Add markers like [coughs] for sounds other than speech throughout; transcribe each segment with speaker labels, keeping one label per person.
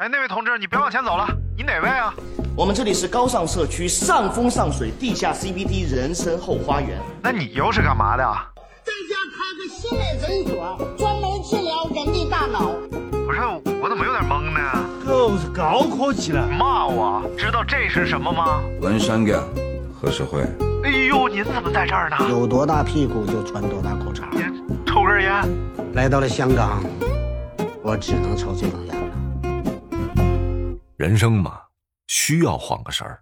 Speaker 1: 哎，那位同志，你别往前走了，你哪位啊？
Speaker 2: 我们这里是高尚社区上风上水地下 CBD 人生后花园。
Speaker 1: 那你又是干嘛的？
Speaker 3: 在家开个心理诊所，专门治疗人的大脑。
Speaker 1: 不是，我怎么有点懵呢？
Speaker 4: 狗是高科技了。
Speaker 1: 骂我？知道这是什么吗？
Speaker 5: 文山哥，何时会？
Speaker 1: 哎呦，您怎么在这儿呢？
Speaker 3: 有多大屁股就穿多大裤衩。
Speaker 1: 抽根烟。
Speaker 3: 来到了香港，我只能抽这种烟了。
Speaker 6: 人生嘛，需要晃个神儿。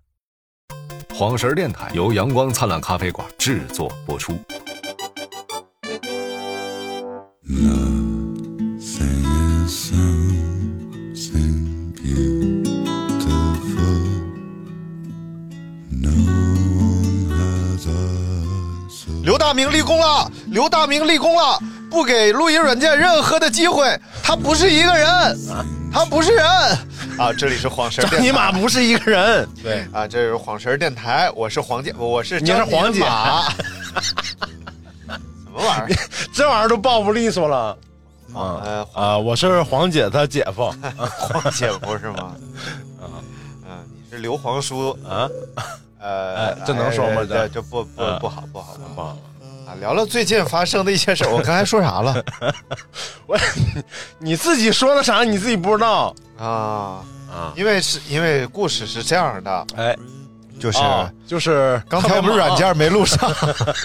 Speaker 6: 晃神儿电台由阳光灿烂咖啡馆制作播出。
Speaker 7: 刘大明立功了！刘大明立功了！不给录音软件任何的机会，他不是一个人，他不是人啊！这里是晃神儿电台，
Speaker 4: 你妈不是一个人。
Speaker 7: 对啊，这是晃神儿电台，我是黄姐，我是
Speaker 4: 你是黄姐
Speaker 7: 马 [laughs] 什么玩意儿？[laughs]
Speaker 4: 这玩意儿都报不利索了。
Speaker 7: 啊呃，
Speaker 4: 啊，我是黄姐她姐夫。[laughs]
Speaker 7: 黄姐夫是吗？啊，嗯，你是刘皇叔
Speaker 4: 啊？
Speaker 7: 呃
Speaker 4: 哎，这能说吗
Speaker 7: 哎
Speaker 4: 这
Speaker 7: 这这不不
Speaker 4: 嗯
Speaker 7: 不好不好不好
Speaker 4: 不
Speaker 7: 啊！聊聊最近发生的一些事儿。我刚才说啥了 [laughs]
Speaker 4: 我你自己说的啥？你自己不知道
Speaker 7: 啊？
Speaker 4: 啊？
Speaker 7: 因为是因为故事是这样的，
Speaker 4: 哎，
Speaker 7: 就是
Speaker 4: 啊就是
Speaker 7: 刚才我们软件没录上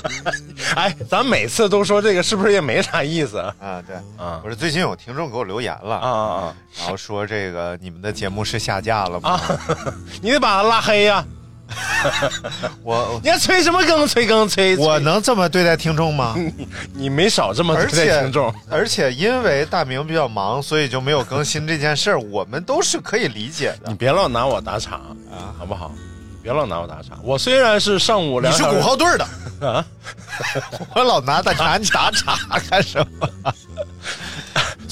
Speaker 7: [laughs]
Speaker 4: 哎，咱每次都说这个，是不是也没啥意思啊？
Speaker 7: 啊。对，
Speaker 4: 啊
Speaker 7: 我说最近有听众给我留言了，
Speaker 4: 啊啊
Speaker 7: 然后说这个你们的节目是下架了吗？
Speaker 4: 啊！[laughs] 你得把他拉黑呀！[laughs]
Speaker 7: 我
Speaker 4: 你还催什么更？催更催？
Speaker 7: 我能这么对待听众吗？[laughs]
Speaker 4: 你没少这么对待听众。[laughs]
Speaker 7: 而且因为大明比较忙，所以就没有更新这件事儿，我们都是可以理解的
Speaker 4: 你。别老拿我打岔
Speaker 7: 啊
Speaker 4: 好不好？你别老拿我打岔。我虽然是上午
Speaker 7: 你是
Speaker 4: 两小时
Speaker 7: 鼓号队的，
Speaker 4: 啊，
Speaker 7: 我老拿大拿你打岔干什么？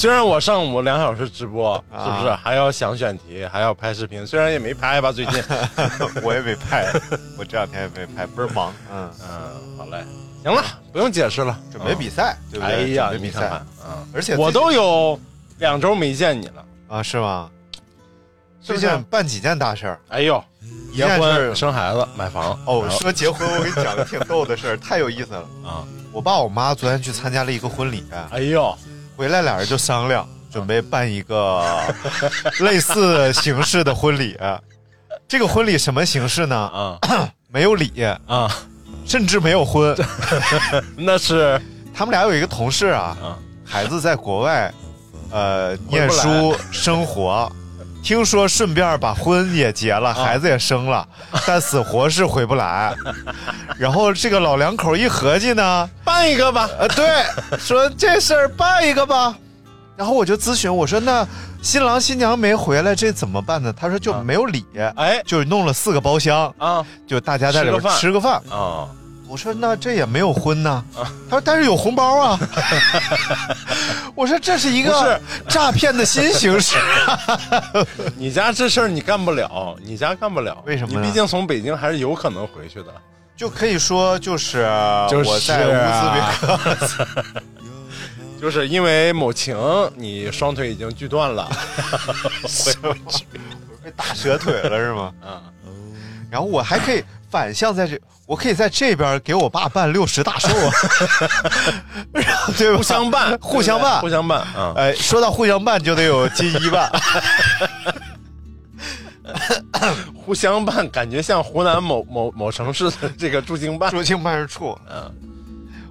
Speaker 4: 虽然我上午两小时直播，
Speaker 7: 啊
Speaker 4: 是不是还要想选题，还要拍视频？虽然也没拍吧，最近。[laughs]
Speaker 7: 我也没拍，我这两天也没拍，倍儿忙。嗯，
Speaker 4: 嗯，好嘞，行了，不用解释了。
Speaker 7: 准备比赛，对不
Speaker 4: 哎
Speaker 7: 对？
Speaker 4: 呀，
Speaker 7: 准备比赛
Speaker 4: 你看看，啊，
Speaker 7: 而且
Speaker 4: 我都有两周没见你了。
Speaker 7: 啊，是吗？最近办几件大事儿。
Speaker 4: 哎呦，结婚、生孩子、买房。
Speaker 7: 哦，说结婚，我给你讲个挺逗的事儿，太有意思了。
Speaker 4: 啊，
Speaker 7: 我爸我妈昨天去参加了一个婚礼，
Speaker 4: 哎呦，
Speaker 7: 回来俩人就商量，准备办一个 [laughs] 类似形式的婚礼。这个婚礼什么形式呢？
Speaker 4: 啊 [coughs]
Speaker 7: 没有礼，
Speaker 4: 啊，
Speaker 7: 甚至没有婚。[laughs]
Speaker 4: 那是
Speaker 7: 他们俩有一个同事啊，
Speaker 4: 嗯
Speaker 7: 孩子在国外，呃，念书生活，听说顺便把婚也结了，孩子也生了，[laughs] 但死活是回不来。然后这个老两口一合计呢，
Speaker 4: 办一个吧。
Speaker 7: 呃，对，说这事儿办一个吧。然后我就咨询，我说那新郎新娘没回来，这怎么办呢？他说就没有礼，
Speaker 4: 哎
Speaker 7: 就弄了四个包厢，
Speaker 4: 啊
Speaker 7: 就大家在里边
Speaker 4: 吃个饭
Speaker 7: 吃个饭。
Speaker 4: 啊，
Speaker 7: 我说那这也没有婚呢，他说但是有红包啊。[laughs] 我说这是一个诈骗的新形式。[laughs]
Speaker 4: 你家这事儿你干不了，你家干不了。
Speaker 7: 为什么
Speaker 4: 你毕竟从北京还是有可能回去的。
Speaker 7: 就可以说就是
Speaker 4: 就是
Speaker 7: 我在乌
Speaker 4: 啊
Speaker 7: 兹别克，[laughs]
Speaker 4: 就是因为某情，你双腿已经锯断了。
Speaker 7: 被打折腿了是吗？
Speaker 4: 嗯，
Speaker 7: 然后我还可以反向在这，我可以在这边给我爸办六十大寿啊，[laughs] 然后对吧？
Speaker 4: 互相办，[laughs]
Speaker 7: 互相办
Speaker 4: 互。相办啊。
Speaker 7: 哎，说到互相办，就得有金一办。[laughs]
Speaker 4: 互相办，感觉像湖南某某某城市的这个驻京办。
Speaker 7: 驻京办事处，
Speaker 4: 嗯，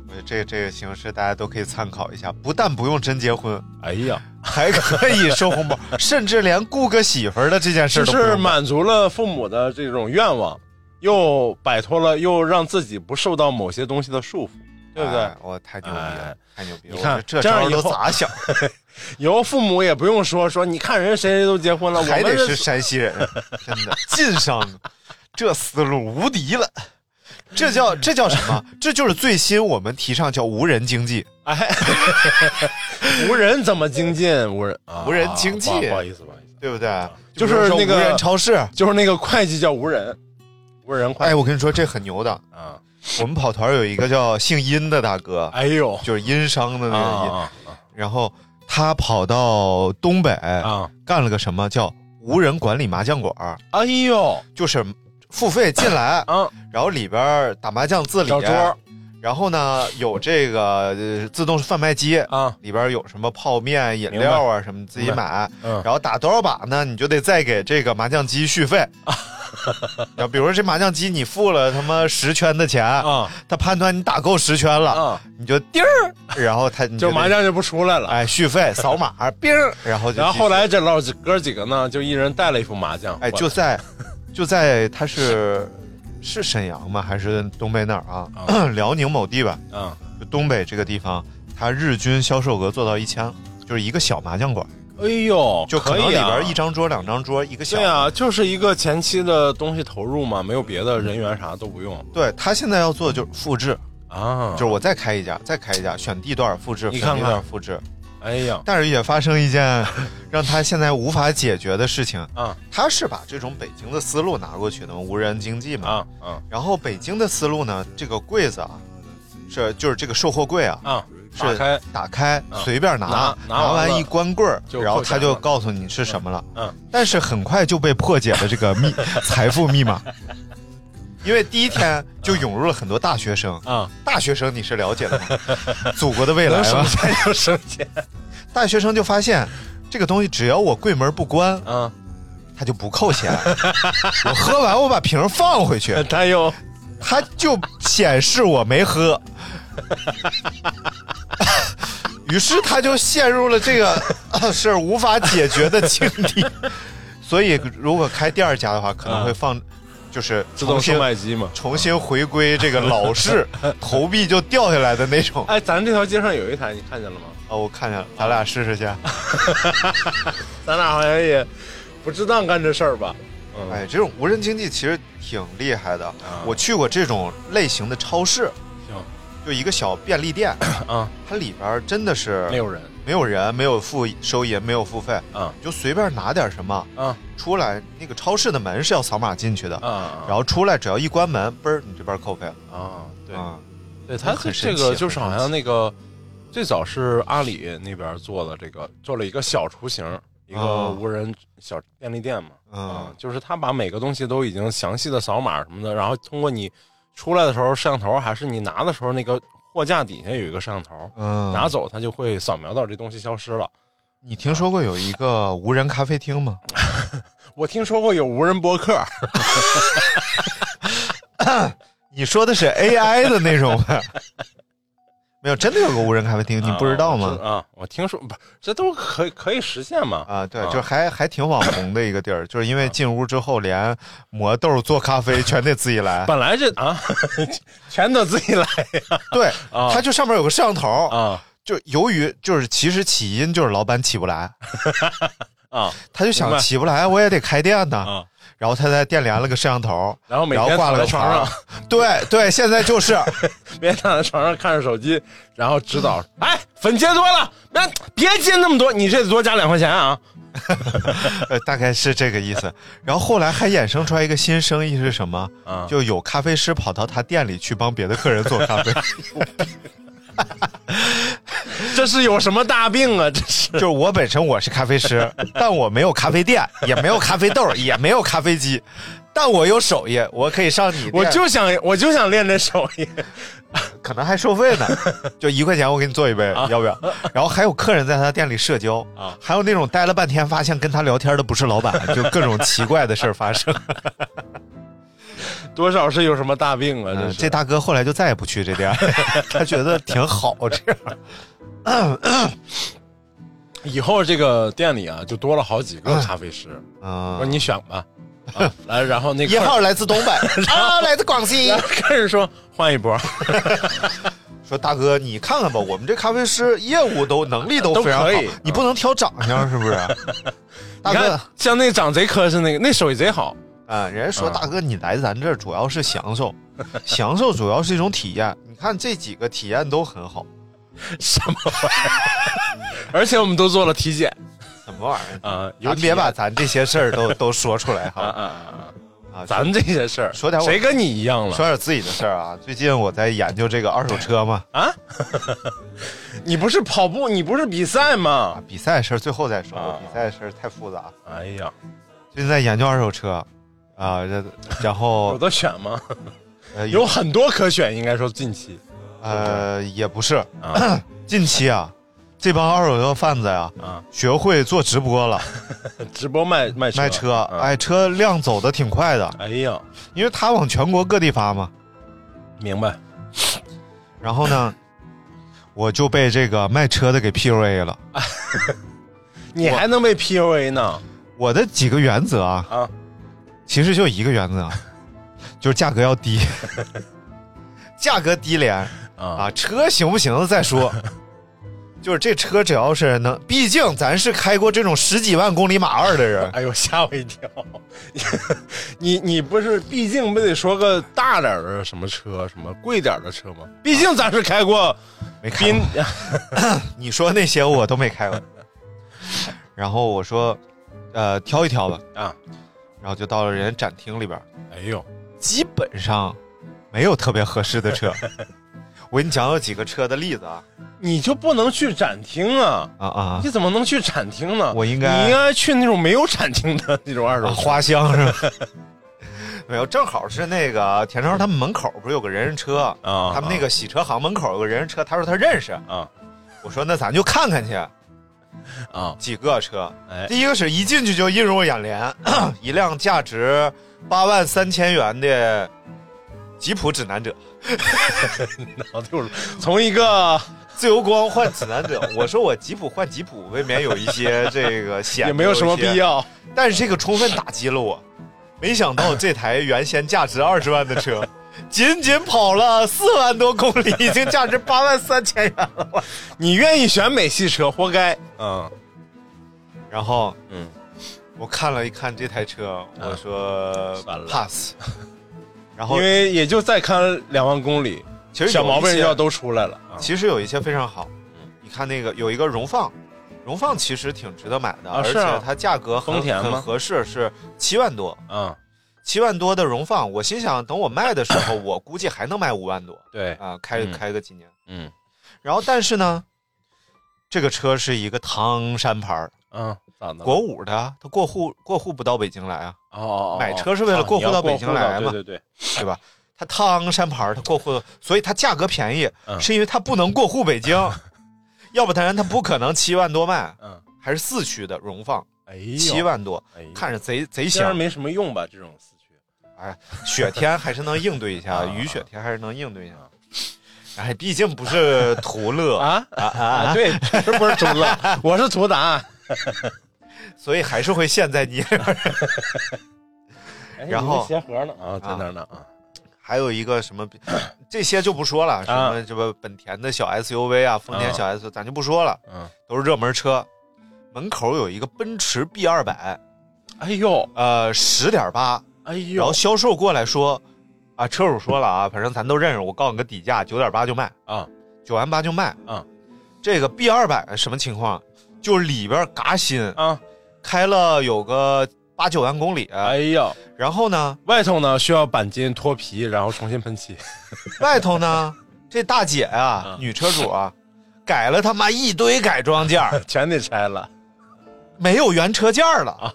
Speaker 7: 我觉得这这个形式大家都可以参考一下，不但不用真结婚，
Speaker 4: 哎呀，
Speaker 7: 还可以收红包，甚至连雇个媳妇儿的这件事
Speaker 4: 就
Speaker 7: 都
Speaker 4: 是满足了父母的这种愿望，又摆脱了，又让自己不受到某些东西的束缚，对不对？
Speaker 7: 哎我太牛逼了
Speaker 4: 哎，
Speaker 7: 太牛逼了！
Speaker 4: 你看
Speaker 7: 我这
Speaker 4: 这样以后
Speaker 7: 咋想？哎 [laughs]
Speaker 4: 以后父母也不用说说，你看人谁谁都结婚了，
Speaker 7: 还得是山西人，[laughs] 真的晋商，这思路无敌了。这叫 [laughs] 这叫什么？这就是最新我们提倡叫无人经济。
Speaker 4: 哎，无人怎么精进？无人啊，
Speaker 7: 无人经济
Speaker 4: 不好不好意思，不好意思，
Speaker 7: 对不对？
Speaker 4: 就是那个
Speaker 7: 无人超市。
Speaker 4: 就是那个会计叫无人，无人快
Speaker 7: 哎，我跟你说，这很牛的。
Speaker 4: 啊，
Speaker 7: 我们跑团有一个叫姓殷的大哥，
Speaker 4: 哎呦，
Speaker 7: 就是殷商的那个殷，
Speaker 4: 啊啊。
Speaker 7: 然后他跑到东北
Speaker 4: 啊，
Speaker 7: 干了个什么叫无人管理麻将馆，
Speaker 4: 哎呦，
Speaker 7: 就是付费进来，
Speaker 4: 啊，
Speaker 7: 然后里边打麻将自理，然后呢有这个、呃自动贩卖机。
Speaker 4: 啊，
Speaker 7: 里边有什么泡面、饮料啊什么，自己买。
Speaker 4: 嗯
Speaker 7: 然后打多少把呢？你就得再给这个麻将机续费。[laughs] 然后比如说这麻将机你付了他妈十圈的钱，
Speaker 4: 啊
Speaker 7: 他判断你打够十圈了，
Speaker 4: 啊，
Speaker 7: 你就叮儿，然后他你得
Speaker 4: 就麻将就不出来了。
Speaker 7: 哎续费 [laughs] 扫码，叮儿，然后就
Speaker 4: 然后后来这老哥几个呢，就一人带了一副麻将，
Speaker 7: 哎就在就在他是是沈阳吗？还是东北哪儿啊？[clears throat] 辽宁某地吧，
Speaker 4: 嗯，
Speaker 7: 就东北这个地方，它日均销售额做到一千，就是一个小麻将馆，
Speaker 4: 哎呦，
Speaker 7: 就可能里
Speaker 4: 以啊
Speaker 7: 边一张桌、两张桌，一个小。
Speaker 4: 对啊，就是一个前期的东西投入嘛，没有别的人员啥都不用
Speaker 7: 对他现在要做的就是复制，
Speaker 4: 啊。
Speaker 7: 就是我再开一家，再开一家，选地段复制，选地
Speaker 4: 你看看
Speaker 7: 段复制。
Speaker 4: 哎呀。
Speaker 7: 但是也发生一件让他现在无法解决的事情，
Speaker 4: 啊
Speaker 7: 他是把这种北京的思路拿过去的嘛，无人经济嘛。然后北京的思路呢，这个柜子啊，是就是这个售货柜啊，
Speaker 4: 啊！
Speaker 7: 是
Speaker 4: 打开。
Speaker 7: 打开
Speaker 4: 啊
Speaker 7: 随便拿，
Speaker 4: 拿拿完
Speaker 7: 一关柜儿，然后他就告诉你是什么了。
Speaker 4: 嗯，
Speaker 7: 但是很快就被破解了这个密 [laughs] 财富密码，因为第一天就涌入了很多大学生。
Speaker 4: 啊，
Speaker 7: 大学生你是了解的吗？[laughs] 祖国的未来
Speaker 4: 能省
Speaker 7: 吗？
Speaker 4: 钱就省钱
Speaker 7: 大学生就发现这个东西只要我柜门不关，
Speaker 4: 啊！
Speaker 7: 他就不扣钱。我喝完我把瓶放回去，[laughs]
Speaker 4: 他又
Speaker 7: 它就显示我没喝。[laughs] 于是他就陷入了这个呃事儿无法解决的境地。所以，如果开第二家的话，可能会放，就是
Speaker 4: 自动售卖机嘛。
Speaker 7: 重新回归这个老式 [laughs] 投币就掉下来的那种。
Speaker 4: 哎，咱这条街上有一台，你看见了吗？
Speaker 7: 哦，我看见了，咱俩试试去。[laughs]
Speaker 4: 咱俩好像也不值当干这事儿吧？嗯，
Speaker 7: 哎，这种无人经济其实挺厉害的。我去过这种类型的超市，
Speaker 4: 行
Speaker 7: 就一个小便利店，[coughs]
Speaker 4: 啊，
Speaker 7: 它里边儿真的是
Speaker 4: 没有人。
Speaker 7: 没有人，没有付收银，没有付费，
Speaker 4: 啊
Speaker 7: 你就随便拿点什么
Speaker 4: 啊
Speaker 7: 出来。那个超市的门是要扫码进去的，
Speaker 4: 啊，
Speaker 7: 然后出来只要一关门，嘣儿，你这边扣费了。
Speaker 4: 啊，对。
Speaker 7: 啊，
Speaker 4: 对，它这个就是好像那个最早是阿里那边做的这个，做了一个小雏形，一个
Speaker 7: 哦
Speaker 4: 无人小便利店嘛。
Speaker 7: 嗯。
Speaker 4: 啊，就是他把每个东西都已经详细的扫码什么的，然后通过你出来的时候摄像头，还是你拿的时候那个货架底下有一个摄像头，
Speaker 7: 嗯，
Speaker 4: 拿走它就会扫描到这东西消失了。
Speaker 7: 你听说过有一个无人咖啡厅吗？[laughs]
Speaker 4: 我听说过有无人播客，[laughs]
Speaker 7: 你说的是 AI 的那种吗？没有，真的有个无人咖啡厅，你不知道吗？
Speaker 4: 啊，我听说不，这都可以可以实现嘛？
Speaker 7: 啊，对，
Speaker 4: 啊
Speaker 7: 就还还挺网红的一个地儿，[coughs] 就是因为进屋之后，连磨豆、做咖啡全得自己来。[laughs]
Speaker 4: 本来这啊，[laughs] 全都自己来呀
Speaker 7: 对，[laughs]
Speaker 4: 啊
Speaker 7: 它就上面有个摄像头，
Speaker 4: 啊
Speaker 7: 就由于就是其实起因就是老板起不来，
Speaker 4: 啊
Speaker 7: 他就想起不来我也得开店呢，
Speaker 4: 啊！
Speaker 7: 然后他在店里安了个摄像头，
Speaker 4: 然后每天
Speaker 7: 挂了个
Speaker 4: 床上，
Speaker 7: 对对，现在就是 [laughs]
Speaker 4: 别躺在床上看着手机，然后指导，[laughs] 哎，粉接多了，别别接那么多，你这得多加两块钱啊！[laughs]
Speaker 7: 呃大概是这个意思。然后后来还衍生出来一个新生意是什么？
Speaker 4: 啊
Speaker 7: 就有咖啡师跑到他店里去帮别的客人做咖啡，
Speaker 4: 这是有什么大病啊？这是
Speaker 7: 就是我本身我是咖啡师，但我没有咖啡店，也没有咖啡豆，也没有咖啡机，但我有手艺，我可以上你店，
Speaker 4: 我就想我就想练这手艺 [laughs]
Speaker 7: 可能还收费呢，[laughs] 就一块钱我给你做一杯，要不要？[laughs] 然后还有客人在他店里社交
Speaker 4: 啊
Speaker 7: 还有那种待了半天发现跟他聊天的不是老板，就各种奇怪的事儿发生。
Speaker 4: 多少是有什么大病啊？这
Speaker 7: 嗯这大哥后来就再也不去这店，他觉得挺好这样。[coughs]
Speaker 4: 以后这个店里啊，就多了好几个咖啡师。啊，说
Speaker 7: 嗯，
Speaker 4: 你选吧。[laughs] 啊，来，然后那
Speaker 7: 一号来自东北。[laughs] 啊，来自广西。
Speaker 4: 客人说换一波，[laughs]
Speaker 7: 说大哥，你看看吧，我们这咖啡师业务都能力都
Speaker 4: 都
Speaker 7: 非常好
Speaker 4: 可以，
Speaker 7: 你不能挑长相是不是？大哥。
Speaker 4: 像那长贼磕碜那个，那手艺贼好，
Speaker 7: 啊，人家说
Speaker 4: 啊。
Speaker 7: 大哥，你来咱这儿主要是享受，享受主要是一种体验。你看这几个体验都很好，[laughs]
Speaker 4: 什么玩意儿？而且我们都做了体检
Speaker 7: 什么玩意儿？
Speaker 4: 啊，有
Speaker 7: 咱别把咱这些事儿都都说出来哈。
Speaker 4: 啊啊啊！
Speaker 7: 啊，
Speaker 4: 咱这些事儿，
Speaker 7: 说点我
Speaker 4: 谁跟你一样了
Speaker 7: 说点自己的事儿啊。最近我在研究这个二手车嘛，[laughs]
Speaker 4: 啊？[laughs] 你不是跑步，你不是比赛
Speaker 7: 啊
Speaker 4: 吗？，
Speaker 7: 比赛的事儿最后再说，
Speaker 4: 啊
Speaker 7: 比赛的事儿太复杂。
Speaker 4: 哎呀，
Speaker 7: 最近在研究二手车，啊，这然后
Speaker 4: 有
Speaker 7: 后
Speaker 4: 的选吗？
Speaker 7: 呃
Speaker 4: 有很多可选，应该说近期
Speaker 7: 呃也不是，
Speaker 4: 啊。[clears throat]
Speaker 7: 近期啊，这帮二手车贩子呀，
Speaker 4: 啊，
Speaker 7: 学会做直播了，[laughs]
Speaker 4: 直播卖卖车。
Speaker 7: 卖车，
Speaker 4: 啊。
Speaker 7: 哎，车量走的挺快的，
Speaker 4: 哎呀，
Speaker 7: 因为他往全国各地发嘛。
Speaker 4: 明白。
Speaker 7: 然后呢，[laughs] 我就被这个卖车的给 PUA 了。[laughs]
Speaker 4: 你还能被 PUA 呢？
Speaker 7: 我的几个原则啊，
Speaker 4: 啊，
Speaker 7: 其实就一个原则，就是价格要低，价格低廉
Speaker 4: 啊
Speaker 7: 啊，车行不行的再说。[laughs] 就是这车只要是能，毕竟咱是开过这种十几万公里马二的人，[laughs]
Speaker 4: 哎呦，吓我一跳！[laughs] 你你不是，毕竟不得说个大点儿的什么车，什么贵点儿的车吗？毕竟咱是开过
Speaker 7: 没开过。你说那些我都没开过。然后我说，呃，挑一挑吧，
Speaker 4: 啊，
Speaker 7: 然后就到了人家展厅里边，
Speaker 4: 哎呦，
Speaker 7: 基本上没有特别合适的车。我给你讲有几个车的例子啊
Speaker 4: 你就不能去展厅啊？
Speaker 7: 啊啊
Speaker 4: 你怎么能去展厅呢？
Speaker 7: 我应该
Speaker 4: 你应该去那种没有展厅的那种二手
Speaker 7: 花香是吧？[laughs] 没有，正好是那个田超他们门口不是有个人人车
Speaker 4: 啊
Speaker 7: 他们那个洗车行门口有个人人车，他说他认识。
Speaker 4: 啊
Speaker 7: 我说那咱就看看去，
Speaker 4: 啊！
Speaker 7: 几个车。
Speaker 4: 哎，
Speaker 7: 第一个是一进去就映入眼帘，[clears throat] 一辆价值八万三千元的吉普指南者，[laughs]
Speaker 4: 脑就是从一个
Speaker 7: 自由光换指南者。我说我吉普换吉普，未免有一些这个显 [laughs]
Speaker 4: 也没有什么必，要。
Speaker 7: 但是这个充分打击了我。没想到这台原先价值二十万的车，[laughs] 仅仅跑了四万多公里，已经价值八万三千元了。我
Speaker 4: 你愿意选美系车，活该。嗯
Speaker 7: 然后
Speaker 4: 嗯，
Speaker 7: 我看了一看这台车，我说 pass。然后
Speaker 4: 因为也就再开两万公里，
Speaker 7: 其实
Speaker 4: 小毛病就要都出来了。啊。
Speaker 7: 其实有一些非常好，你看那个有一个荣放，荣放其实挺值得买的，而且它价格很很合适，是七万多，
Speaker 4: 嗯，
Speaker 7: 七万多的荣放。我心想，等我卖的时候，[coughs] 我估计还能卖五万多。
Speaker 4: 对，
Speaker 7: 啊，开
Speaker 4: 嗯。
Speaker 7: 开个几年。
Speaker 4: 嗯。
Speaker 7: 然后但是呢，这个车是一个唐山牌儿
Speaker 4: 嗯，咋的？
Speaker 7: 国五的，他过户过户不到北京来啊，
Speaker 4: 哦哦哦，
Speaker 7: 买车是为了过户到北京来嘛
Speaker 4: 对对对，
Speaker 7: 对吧？他汤山牌儿它过户，所以它价格便宜，
Speaker 4: 嗯
Speaker 7: 是因为它不能过户北京，[laughs] 要不然它不可能七万多卖。
Speaker 4: 嗯，
Speaker 7: 还是四驱的荣放，
Speaker 4: 哎呦，
Speaker 7: 七，万多，
Speaker 4: 哎
Speaker 7: 看着贼贼香。
Speaker 4: 没什么用吧，这种四驱。
Speaker 7: 哎，雪天还是能应对一下，[laughs]
Speaker 4: 啊
Speaker 7: 雨雪天还是能应对一下。哎，毕竟不是图乐
Speaker 4: 啊
Speaker 7: 啊啊
Speaker 4: 对，这不是图乐，我是图答案。
Speaker 7: 所以还是会陷在泥里然后
Speaker 4: 鞋盒呢？啊，在那儿呢啊。
Speaker 7: 还有一个什么，这些就不说了，什么什么本田的小 SUV 啊，丰田小 SUV，咱就不说了，
Speaker 4: 嗯，
Speaker 7: 都是热门车。门口有一个奔驰 B 二百，
Speaker 4: 哎呦，
Speaker 7: 呃，十点八，
Speaker 4: 哎呦
Speaker 7: 然后，销售过来说，啊，车主说了啊，反正咱都认识，我告诉你个底价，九点八就卖。
Speaker 4: 啊
Speaker 7: 九万八就卖。
Speaker 4: 啊
Speaker 7: 这个 B 二百什么情况？就是里边嘎新，
Speaker 4: 啊，
Speaker 7: 开了有个八九万公里，
Speaker 4: 哎呀，
Speaker 7: 然后呢，
Speaker 4: 外头呢需要钣金脱皮，然后重新喷漆。[laughs]
Speaker 7: 外头呢，这大姐呀、
Speaker 4: 啊。
Speaker 7: 女车主啊，改了他妈一堆改装件儿，[laughs]
Speaker 4: 全得拆了。
Speaker 7: 没有原车件儿了。
Speaker 4: 啊。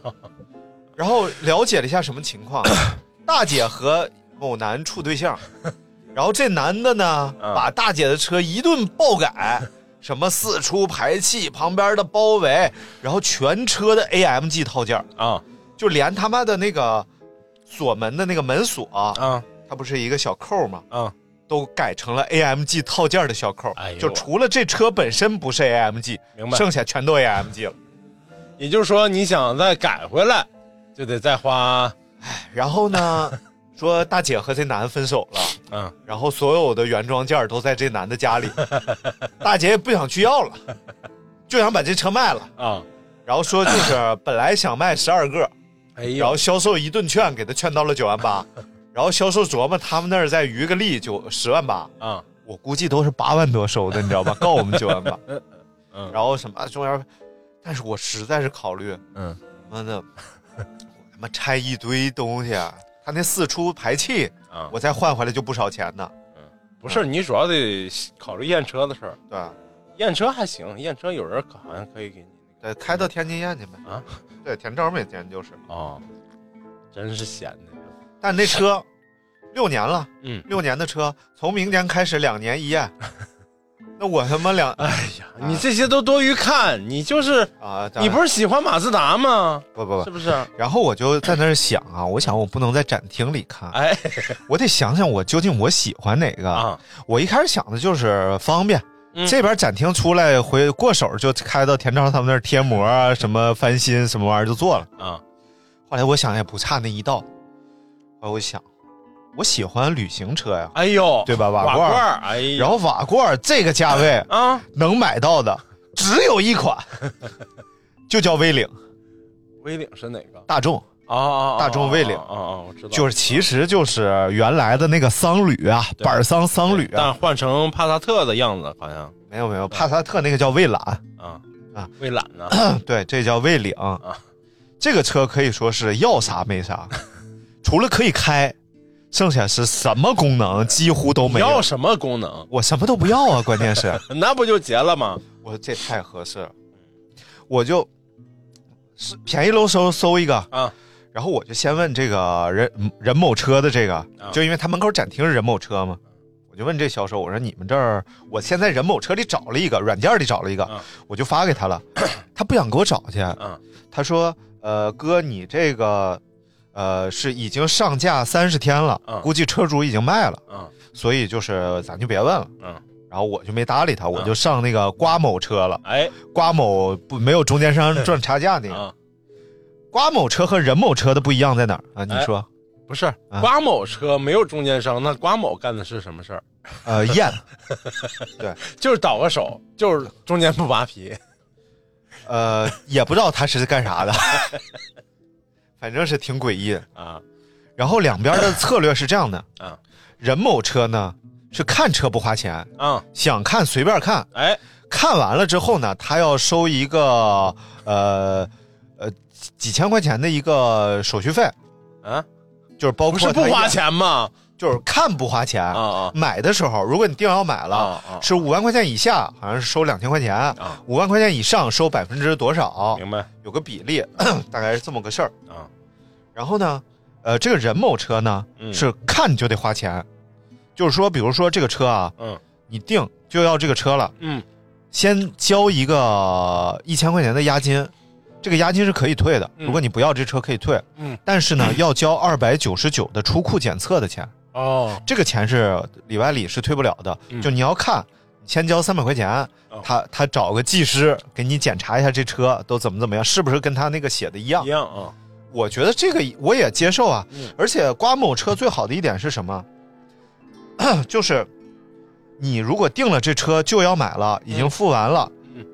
Speaker 7: 然后了解了一下什么情况，[coughs] 大姐和某男处对象，然后这男的呢，
Speaker 4: 嗯
Speaker 7: 把大姐的车一顿爆改，什么四出排气、旁边的包围，然后全车的 AMG 套件，
Speaker 4: 啊
Speaker 7: 就连他妈的那个锁门的那个门锁，
Speaker 4: 啊
Speaker 7: 它不是一个小扣吗？
Speaker 4: 啊！
Speaker 7: 都改成了 AMG 套件的小扣，
Speaker 4: 哎
Speaker 7: 就除了这车本身不是 AMG，
Speaker 4: 明白
Speaker 7: 剩下全都 AMG 了。
Speaker 4: 也就是说，你想再改回来，就得再花
Speaker 7: 然后呢，[laughs] 说大姐和这男的分手了，
Speaker 4: 嗯。
Speaker 7: 然后所有的原装件都在这男的家里，[laughs] 大姐也不想去要了，就想把这车卖了，
Speaker 4: 啊。
Speaker 7: 然后说就是本来想卖十二个，
Speaker 4: 哎
Speaker 7: 然后，销售一顿劝，给他劝到了九万八，[laughs] 然后销售琢磨他们那儿再余个利就十万八，
Speaker 4: 啊。
Speaker 7: 我估计都是八万多收的，你知道吧？[laughs] 告我们九万八，
Speaker 4: 嗯。
Speaker 7: 然后什么中间，但是我实在是考虑，
Speaker 4: 嗯，
Speaker 7: 妈的，我他妈拆一堆东西，啊它那四出排气，
Speaker 4: 啊，
Speaker 7: 我再换回来就不少钱呢，
Speaker 4: 不是你主要得考虑验车的事儿。
Speaker 7: 对吧？
Speaker 4: 验车还行，验车有人可好像可以给你
Speaker 7: 对，开到天津验去呗。
Speaker 4: 啊，[laughs]
Speaker 7: 对，田州每天就是，
Speaker 4: 哦，真是闲的呀。
Speaker 7: 但那车 [laughs] 六年了，
Speaker 4: 嗯，
Speaker 7: 六年的车，从明年开始两年一验，[laughs] 那我他妈两
Speaker 4: 哎呀，你这些都多余看，你就是
Speaker 7: 啊，
Speaker 4: 你不是喜欢马自达吗？
Speaker 7: 不不不，
Speaker 4: 是不是？
Speaker 7: 然后我就在那儿想啊，我想我不能在展厅里看，
Speaker 4: 哎。[laughs]
Speaker 7: 我得想想我究竟我喜欢哪个。
Speaker 4: 啊，
Speaker 7: 我一开始想的就是方便，
Speaker 4: 嗯。
Speaker 7: 这边展厅出来回过手就开到田超他们那儿贴膜啊，什么翻新什么玩意儿就做了。
Speaker 4: 啊，
Speaker 7: 后来我想也不差那一道，后来我想，我喜欢旅行车呀，
Speaker 4: 哎呦，
Speaker 7: 对吧？
Speaker 4: 瓦
Speaker 7: 瓦罐
Speaker 4: 哎呀，
Speaker 7: 然后瓦罐儿这个价位
Speaker 4: 啊，
Speaker 7: 能买到的只有一款，[laughs] 就叫威领，
Speaker 4: 威领是哪个？
Speaker 7: 大众。
Speaker 4: 啊啊，
Speaker 7: 大众威领
Speaker 4: 啊啊，我知道，
Speaker 7: 就是其实就是原来的那个桑旅啊，板桑桑旅啊，
Speaker 4: 但换成帕萨特的样子，好像。
Speaker 7: 没有没有，帕萨特那个叫蔚揽，
Speaker 4: 啊
Speaker 7: 啊，
Speaker 4: 蔚揽呢？[clears throat]
Speaker 7: 对，这叫蔚领啊。这个车可以说是要啥没啥，[laughs] 除了可以开，剩下是什么功能几乎都没有。
Speaker 4: 要什么功能？
Speaker 7: 我什么都不要啊，关键是 [laughs]
Speaker 4: 那不就结了吗？
Speaker 7: 我说这太合适了，我就是便宜喽搜搜一个
Speaker 4: 啊，
Speaker 7: 然后我就先问这个人任某车的这个，就因为他门口展厅是任某车嘛，我就问这销售，我说你们这儿，我现在任某车里找了一个软件里找了一个，
Speaker 4: 啊
Speaker 7: 我就发给他了，他不想给我找去，
Speaker 4: 啊
Speaker 7: 他说，呃，哥，你这个，呃，是已经上架三十天了，
Speaker 4: 嗯。
Speaker 7: 估计车主已经卖了，
Speaker 4: 嗯。
Speaker 7: 所以就是咱就别问了，
Speaker 4: 嗯，
Speaker 7: 然后我就没搭理他，我就上那个瓜某车了，
Speaker 4: 哎。
Speaker 7: 瓜某不没有中间商赚差价那个。
Speaker 4: 啊，
Speaker 7: 瓜某车和任某车的不一样在哪儿？啊？你
Speaker 4: 哎
Speaker 7: 说，
Speaker 4: 不是瓜某车没有中间商，那瓜某干的是什么事儿？
Speaker 7: 呃，验，[laughs] 对。
Speaker 4: 就是倒个手，就是中间不扒皮。
Speaker 7: 呃，也不知道他是干啥的，[laughs] 反正是挺诡异的。
Speaker 4: 啊
Speaker 7: 然后两边的策略是这样的，[coughs]
Speaker 4: 啊
Speaker 7: 任某车呢是看车不花钱，
Speaker 4: 啊！
Speaker 7: 想看随便看，
Speaker 4: 哎
Speaker 7: 看完了之后呢，他要收一个呃呃几几千块钱的一个手续费，
Speaker 4: 啊，
Speaker 7: 就是包括
Speaker 4: 不是不花，钱吗？
Speaker 7: 就是看不花钱。
Speaker 4: 啊啊
Speaker 7: 买的时候，如果你定要买了，
Speaker 4: 啊啊
Speaker 7: 是五万块钱以下，好像是收两千块钱；
Speaker 4: 啊！
Speaker 7: 五万块钱以上收百分之多少，
Speaker 4: 明白
Speaker 7: 有个比例，[clears throat] 大概是这么个事儿。
Speaker 4: 啊？
Speaker 7: 然后呢，呃，这个任某车呢、
Speaker 4: 嗯。
Speaker 7: 是看就得花钱，就是说，比如说这个车啊，
Speaker 4: 嗯。
Speaker 7: 你定就要这个车了，
Speaker 4: 嗯。
Speaker 7: 先交一个一千块钱的押金，这个押金是可以退的，
Speaker 4: 嗯。
Speaker 7: 如果你不要这车可以退，
Speaker 4: 嗯，
Speaker 7: 但是呢，[coughs] 要交二百九十九的出库检测的钱，
Speaker 4: 哦。
Speaker 7: 这个钱是里外里是退不了的，
Speaker 4: 嗯。
Speaker 7: 就你要看。你先交三百块钱，他他找个技师给你检查一下这车都怎么怎么样，是不是跟他那个写的一样。
Speaker 4: 一？样啊。
Speaker 7: 我觉得这个我也接受啊，
Speaker 4: 嗯。
Speaker 7: 而且瓜某车最好的一点是什么？[clears throat] 就是你如果定了这车就要买了，已经付完了，
Speaker 4: 嗯。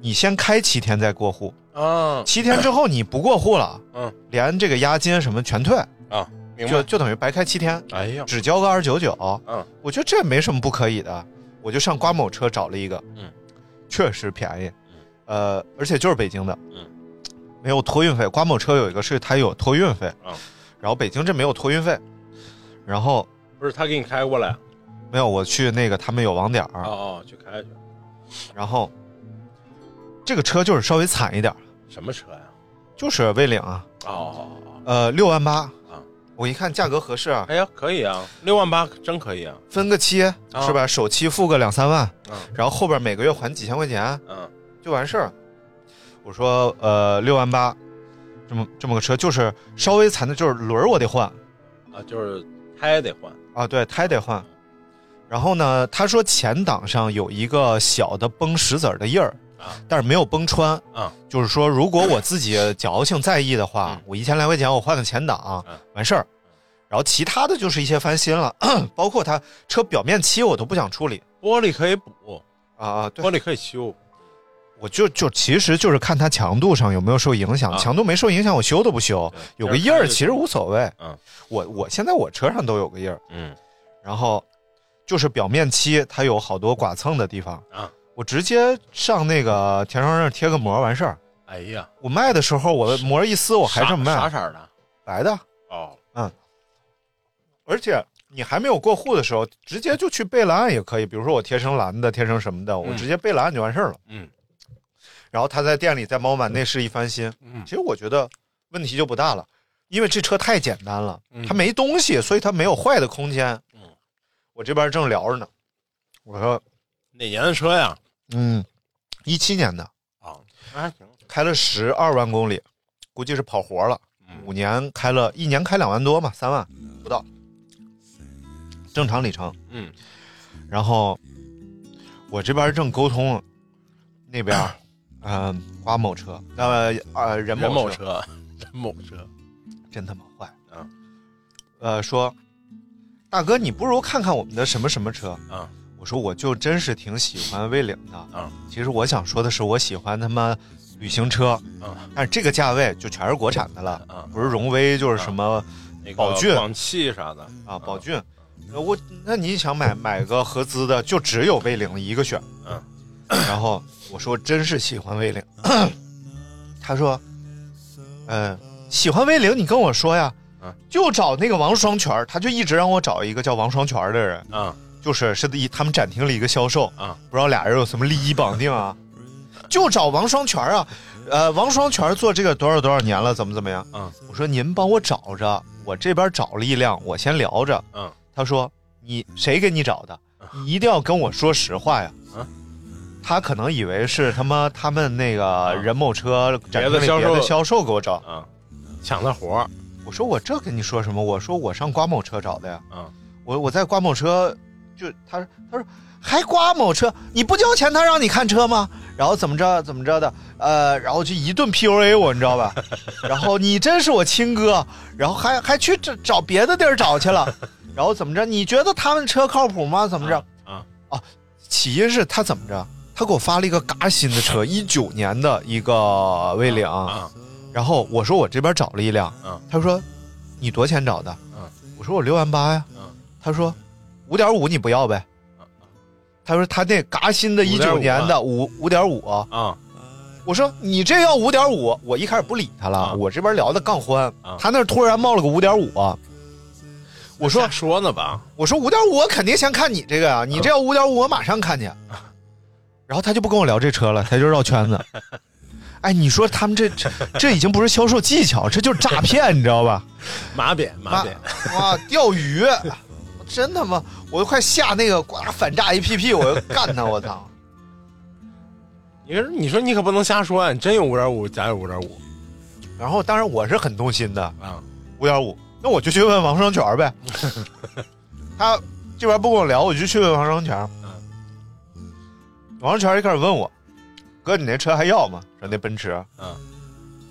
Speaker 7: 你先开七天再过户，
Speaker 4: 啊。
Speaker 7: 七天之后你不过户了，
Speaker 4: 嗯。
Speaker 7: 连这个押金什么全退，
Speaker 4: 啊，明白。
Speaker 7: 就就等于白开七天，
Speaker 4: 哎呀，
Speaker 7: 只交个二九九。
Speaker 4: 嗯。
Speaker 7: 我觉得这没什么不可以的，我就上瓜某车找了一个，
Speaker 4: 嗯，
Speaker 7: 确实便宜，呃，而且就是北京的，
Speaker 4: 嗯，
Speaker 7: 没有托运费。瓜某车有一个是它有托运费，
Speaker 4: 啊
Speaker 7: 然后北京这没有托运费，然后
Speaker 4: 不是他给你开过来？
Speaker 7: 没有我去那个他们有网点儿，
Speaker 4: 哦哦，去开去。
Speaker 7: 然后这个车就是稍微惨一点儿，
Speaker 4: 什么车呀？
Speaker 7: 就是威领啊，
Speaker 4: 哦哦哦，
Speaker 7: 呃，六万八
Speaker 4: 啊，
Speaker 7: 我一看价格合适啊，
Speaker 4: 哎呀，可以啊，六万八真可以啊。
Speaker 7: 分个期是吧？首期付个两三万，
Speaker 4: 嗯
Speaker 7: 然后后边每个月还几千块钱，
Speaker 4: 嗯
Speaker 7: 就完事儿了。我说呃六万八，这么这么个车，就是稍微残的，就是轮儿我得换
Speaker 4: 啊，就是胎得换。
Speaker 7: 啊，对，胎得换。然后呢，他说前挡上有一个小的崩石子儿的印儿
Speaker 4: 啊，
Speaker 7: 但是没有崩穿
Speaker 4: 啊。
Speaker 7: 就是说，如果我自己矫情在意的话，
Speaker 4: 嗯
Speaker 7: 我一千来块钱我换个前挡，
Speaker 4: 嗯
Speaker 7: 完事儿。然后其他的就是一些翻新了，包括它车表面漆我都不想处理
Speaker 4: 玻璃可以补，
Speaker 7: 啊啊，对
Speaker 4: 玻，璃可以修。
Speaker 7: 我就就其实就是看它强度上有没有受影响，
Speaker 4: 啊
Speaker 7: 强度没受影响，我修都不修，有个印儿其实无所谓。
Speaker 4: 嗯，
Speaker 7: 我我现在我车上都有个印儿，
Speaker 4: 嗯
Speaker 7: 然后就是表面漆它有好多剐蹭的地方，
Speaker 4: 啊，
Speaker 7: 我直接上那个田双上贴个膜完事儿。
Speaker 4: 哎呀，
Speaker 7: 我卖的时候我膜一撕我还这么卖，
Speaker 4: 啥色儿的？
Speaker 7: 白的。
Speaker 4: 哦，
Speaker 7: 嗯，而且你还没有过户的时候，直接就去备了案也可以。比如说我贴成蓝的，贴成什么的，我
Speaker 4: 嗯
Speaker 7: 直接备了案就完事儿了。
Speaker 4: 嗯
Speaker 7: 然后他在店里再帮我把内饰一翻新，
Speaker 4: 嗯
Speaker 7: 其实我觉得问题就不大了，因为这车太简单了，
Speaker 4: 嗯
Speaker 7: 它没东西，所以它没有坏的空间。
Speaker 4: 嗯，
Speaker 7: 我这边正聊着呢，我说，
Speaker 4: 哪年的车呀？
Speaker 7: 嗯，一七年的，
Speaker 4: 啊，那还行。
Speaker 7: 开了十二万公里，估计是跑活了。
Speaker 4: 嗯
Speaker 7: 五年开了一年开两万多嘛，三万不到，正常里程。
Speaker 4: 嗯
Speaker 7: 然后我这边正沟通，那边，嗯、花某车，呃呃人
Speaker 4: 人
Speaker 7: 某
Speaker 4: 某车，[laughs] 人某车。
Speaker 7: 真他妈坏。
Speaker 4: 啊！
Speaker 7: 呃，说大哥，你不如看看我们的什么什么车。
Speaker 4: 啊？
Speaker 7: 我说我就真是挺喜欢威领的。
Speaker 4: 啊。
Speaker 7: 其实我想说的是，我喜欢他妈旅行车，
Speaker 4: 啊
Speaker 7: 但是这个价位就全是国产的了，
Speaker 4: 啊，
Speaker 7: 不是荣威就是什么
Speaker 4: 那个
Speaker 7: 宝骏。
Speaker 4: 广汽啥的。
Speaker 7: 啊宝骏。呃我那你想买买个合资的，就只有威领一个选。
Speaker 4: 嗯，
Speaker 7: 然后我说真是喜欢威领，他说，嗯、喜欢威领，你跟我说呀，
Speaker 4: 嗯
Speaker 7: 就找那个王双全他就一直让我找一个叫王双全的人，
Speaker 4: 啊
Speaker 7: 就是是一他们展厅里一个销售，
Speaker 4: 啊
Speaker 7: 不知道俩人有什么利益绑定啊，就找王双全啊，呃，王双全做这个多少多少年了，怎么怎么样？
Speaker 4: 嗯
Speaker 7: 我说您帮我找着，我这边找了一辆，我先聊着。
Speaker 4: 嗯
Speaker 7: 他说你谁给你找的？你一定要跟我说实话呀。
Speaker 4: 嗯
Speaker 7: 他可能以为是他妈他们那个人某车展
Speaker 4: 的销售
Speaker 7: 别的销售给我找。
Speaker 4: 啊，抢的活儿
Speaker 7: 我说我这跟你说什么？我说我上瓜某车找的呀。
Speaker 4: 嗯
Speaker 7: 我我在瓜某车，就他他说还瓜某车，你不交钱他让你看车吗？然后怎么着怎么着的，呃，然后就一顿 PUA 我，你知道吧？[laughs] 然后你真是我亲哥，然后还还去找找别的地儿找去了，然后怎么着？你觉得他们车靠谱吗？怎么着？
Speaker 4: 啊
Speaker 7: 起因是他怎么着？他给我发了一个嘎新的车，[laughs] 一九年的一个威领，
Speaker 4: 啊。
Speaker 7: 然后我说我这边找了一辆，
Speaker 4: 嗯
Speaker 7: 他说你多钱找的？
Speaker 4: 嗯
Speaker 7: 我说我六万八呀，
Speaker 4: 嗯
Speaker 7: 他说五点五你不要呗？他说他那嘎新的一九年的五五点五，
Speaker 4: 啊。
Speaker 7: 我说你这要五点五，我一开始不理他了，
Speaker 4: 啊。
Speaker 7: 我这边聊的杠欢，
Speaker 4: 啊。
Speaker 7: 他那突然冒了个五点五，我说
Speaker 4: 说呢吧？
Speaker 7: 我说五点五，我肯定先看你这个呀、你这要五点五，我马上看去。然后他就不跟我聊这车了，他就绕圈子。[laughs] 哎，你说他们这这这已经不是销售技巧，这就是诈骗，你知道吧？
Speaker 4: 马扁马扁，
Speaker 7: 哇，钓鱼，真他妈，我都快下那个呱反诈 APP，我要干他，我操！
Speaker 4: 你说你说你可不能瞎说啊！你真有五点五，假有五点五
Speaker 7: 然后当然我是很动心的，
Speaker 4: 啊
Speaker 7: 五点五，那我就去问王双全呗。[laughs] 他这边不跟我聊，我就去问王双全。王双全一开始问我，哥，你那车还要吗？说那奔驰。
Speaker 4: 嗯，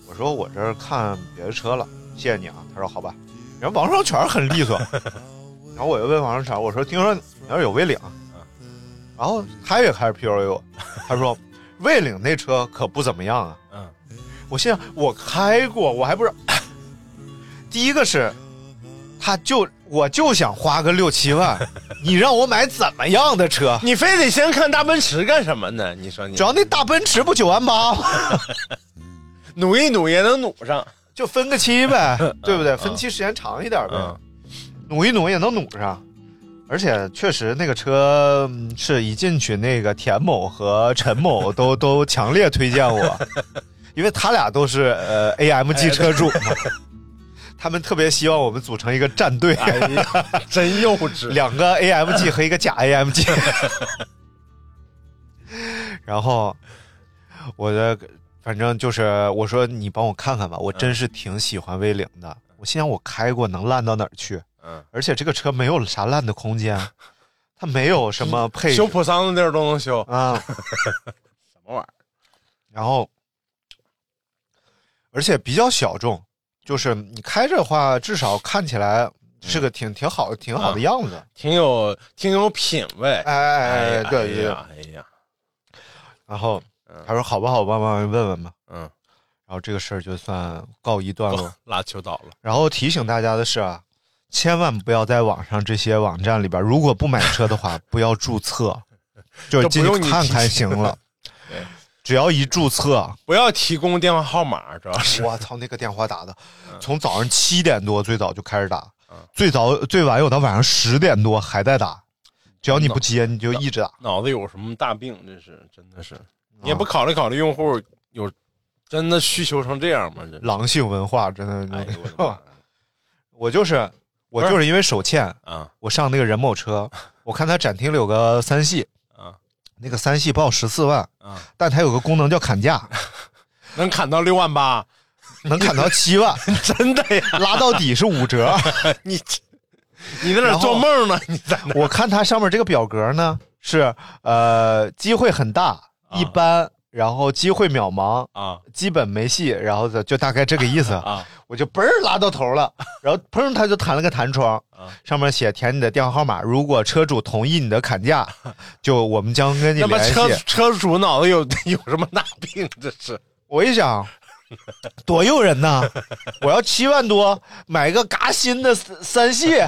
Speaker 7: 我说我这看别的车了，谢谢你啊。他说好吧。然后王双全很利索，[laughs] 然后我又问王双全，我说听说你那儿有威领，然后他也开始 PUA 我，他说威领那车可不怎么样啊。
Speaker 4: 嗯
Speaker 7: 我心想，我开过，我还不是。[coughs] 第一个是，他就我就想花个六七万，[laughs] 你让我买怎么样的车？
Speaker 4: 你非得先看大奔驰干什么呢？你说你
Speaker 7: 主要那大奔驰不九万八吗？[laughs]
Speaker 4: 努一努也能努上。
Speaker 7: 就分个期呗，[laughs] 对不对？分期时间长一点呗，
Speaker 4: 嗯
Speaker 7: 努一努也能努上。而且确实那个车嗯是一进去，那个田某和陈某都都强烈推荐我，因为他俩都是呃 AMG 车主嘛，他们特别希望我们组成一个战队，
Speaker 4: 哎呀，[laughs] 真幼稚。
Speaker 7: 两个 AMG 和一个假 AMG。[laughs] 然后我的反正就是我说你帮我看看吧，我真是挺喜欢 V 领的。我心想我开过能烂到哪儿去？
Speaker 4: 嗯，
Speaker 7: 而且这个车没有啥烂的空间，它没有什么配
Speaker 4: 修普桑的地儿都能修，
Speaker 7: 啊。[laughs]
Speaker 4: 什么玩意儿？
Speaker 7: 然后，而且比较小众，就是你开着的话，至少看起来是个挺挺好挺好的样子。
Speaker 4: 挺有挺有品味。
Speaker 7: 哎哎哎，
Speaker 4: 呀
Speaker 7: 对对。
Speaker 4: 哎呀，哎呀，
Speaker 7: 然后他说：“好吧好？帮忙问问吧。
Speaker 4: 嗯，”
Speaker 7: 然后这个事儿就算告一段落。[laughs]
Speaker 4: 拉球倒了。
Speaker 7: 然后提醒大家的是啊，千万不要在网上这些网站里边，如果不买车的话，[laughs] 不要注册，[laughs] 就是进去看看行了
Speaker 4: 对。
Speaker 7: 只要一注册，
Speaker 4: 不要提供电话号码，主要是。
Speaker 7: 我操，那个电话打的，从早上七点多最早就开始打，最早最晚有到晚上十点多还在打，只要你不接，你就一直打。
Speaker 4: 脑子有什么大病？这是真的是，你也不考虑考虑用户有真的需求成这样吗？这。
Speaker 7: 狼性文化真的，
Speaker 4: 哎呦我的 [laughs]
Speaker 7: 我就是我就是因为手欠，
Speaker 4: 啊。
Speaker 7: 我上那个人某车，[laughs] 我看他展厅里有个三系，
Speaker 4: 啊
Speaker 7: 那个三系报十四万，
Speaker 4: 啊！
Speaker 7: 但它有个功能叫砍价，[laughs]
Speaker 4: 能砍到六万八，[laughs]
Speaker 7: 能砍到七万，[laughs]
Speaker 4: 真的呀？
Speaker 7: 拉到底是五折。
Speaker 4: 你你在那做梦呢？你在哪儿？
Speaker 7: 我看它上面这个表格呢，是呃机会很大，一般，然后机会渺茫，
Speaker 4: 啊
Speaker 7: 基本没戏，然后就就大概这个意思。
Speaker 4: 啊
Speaker 7: 我就嘣儿拉到头了，然后砰，他就弹了个弹窗，
Speaker 4: 啊！
Speaker 7: 上面写填你的电话号码，如果车主同意你的砍价，[laughs] 就我们将跟你
Speaker 4: 那么
Speaker 7: 联
Speaker 4: 车
Speaker 7: 系。
Speaker 4: 车主脑子有 [laughs] 有什么大病？这是
Speaker 7: 我一想，[laughs] 多诱人呐！我要七万多买个嘎新的三三系，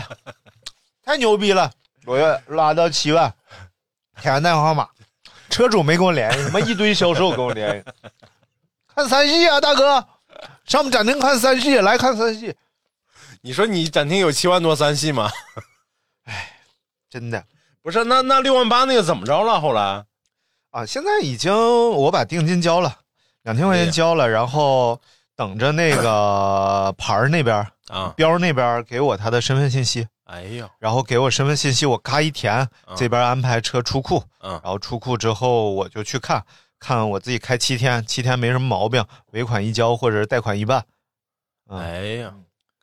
Speaker 7: 太牛逼了！我要拉到七万，填完电话号码，车主没跟我联系，他妈一堆销售跟我联系，看三系啊，大哥，上我们展厅看三系，来看三系，
Speaker 4: 你说你展厅有七万多三系吗？[laughs]
Speaker 7: 哎真的
Speaker 4: 不是，那那六万八那个怎么着了？后来
Speaker 7: 啊！现在已经我把定金交了，两千块钱交了，然后等着那个牌儿那边儿
Speaker 4: 啊，
Speaker 7: 标那边儿给我他的身份信息。
Speaker 4: 哎呦，
Speaker 7: 然后给我身份信息，我咔一填，这边安排车出库，
Speaker 4: 嗯
Speaker 7: 然后出库之后我就去看看我自己开七天，七天没什么毛病，尾款一交或者是贷款一半，嗯
Speaker 4: 哎呀，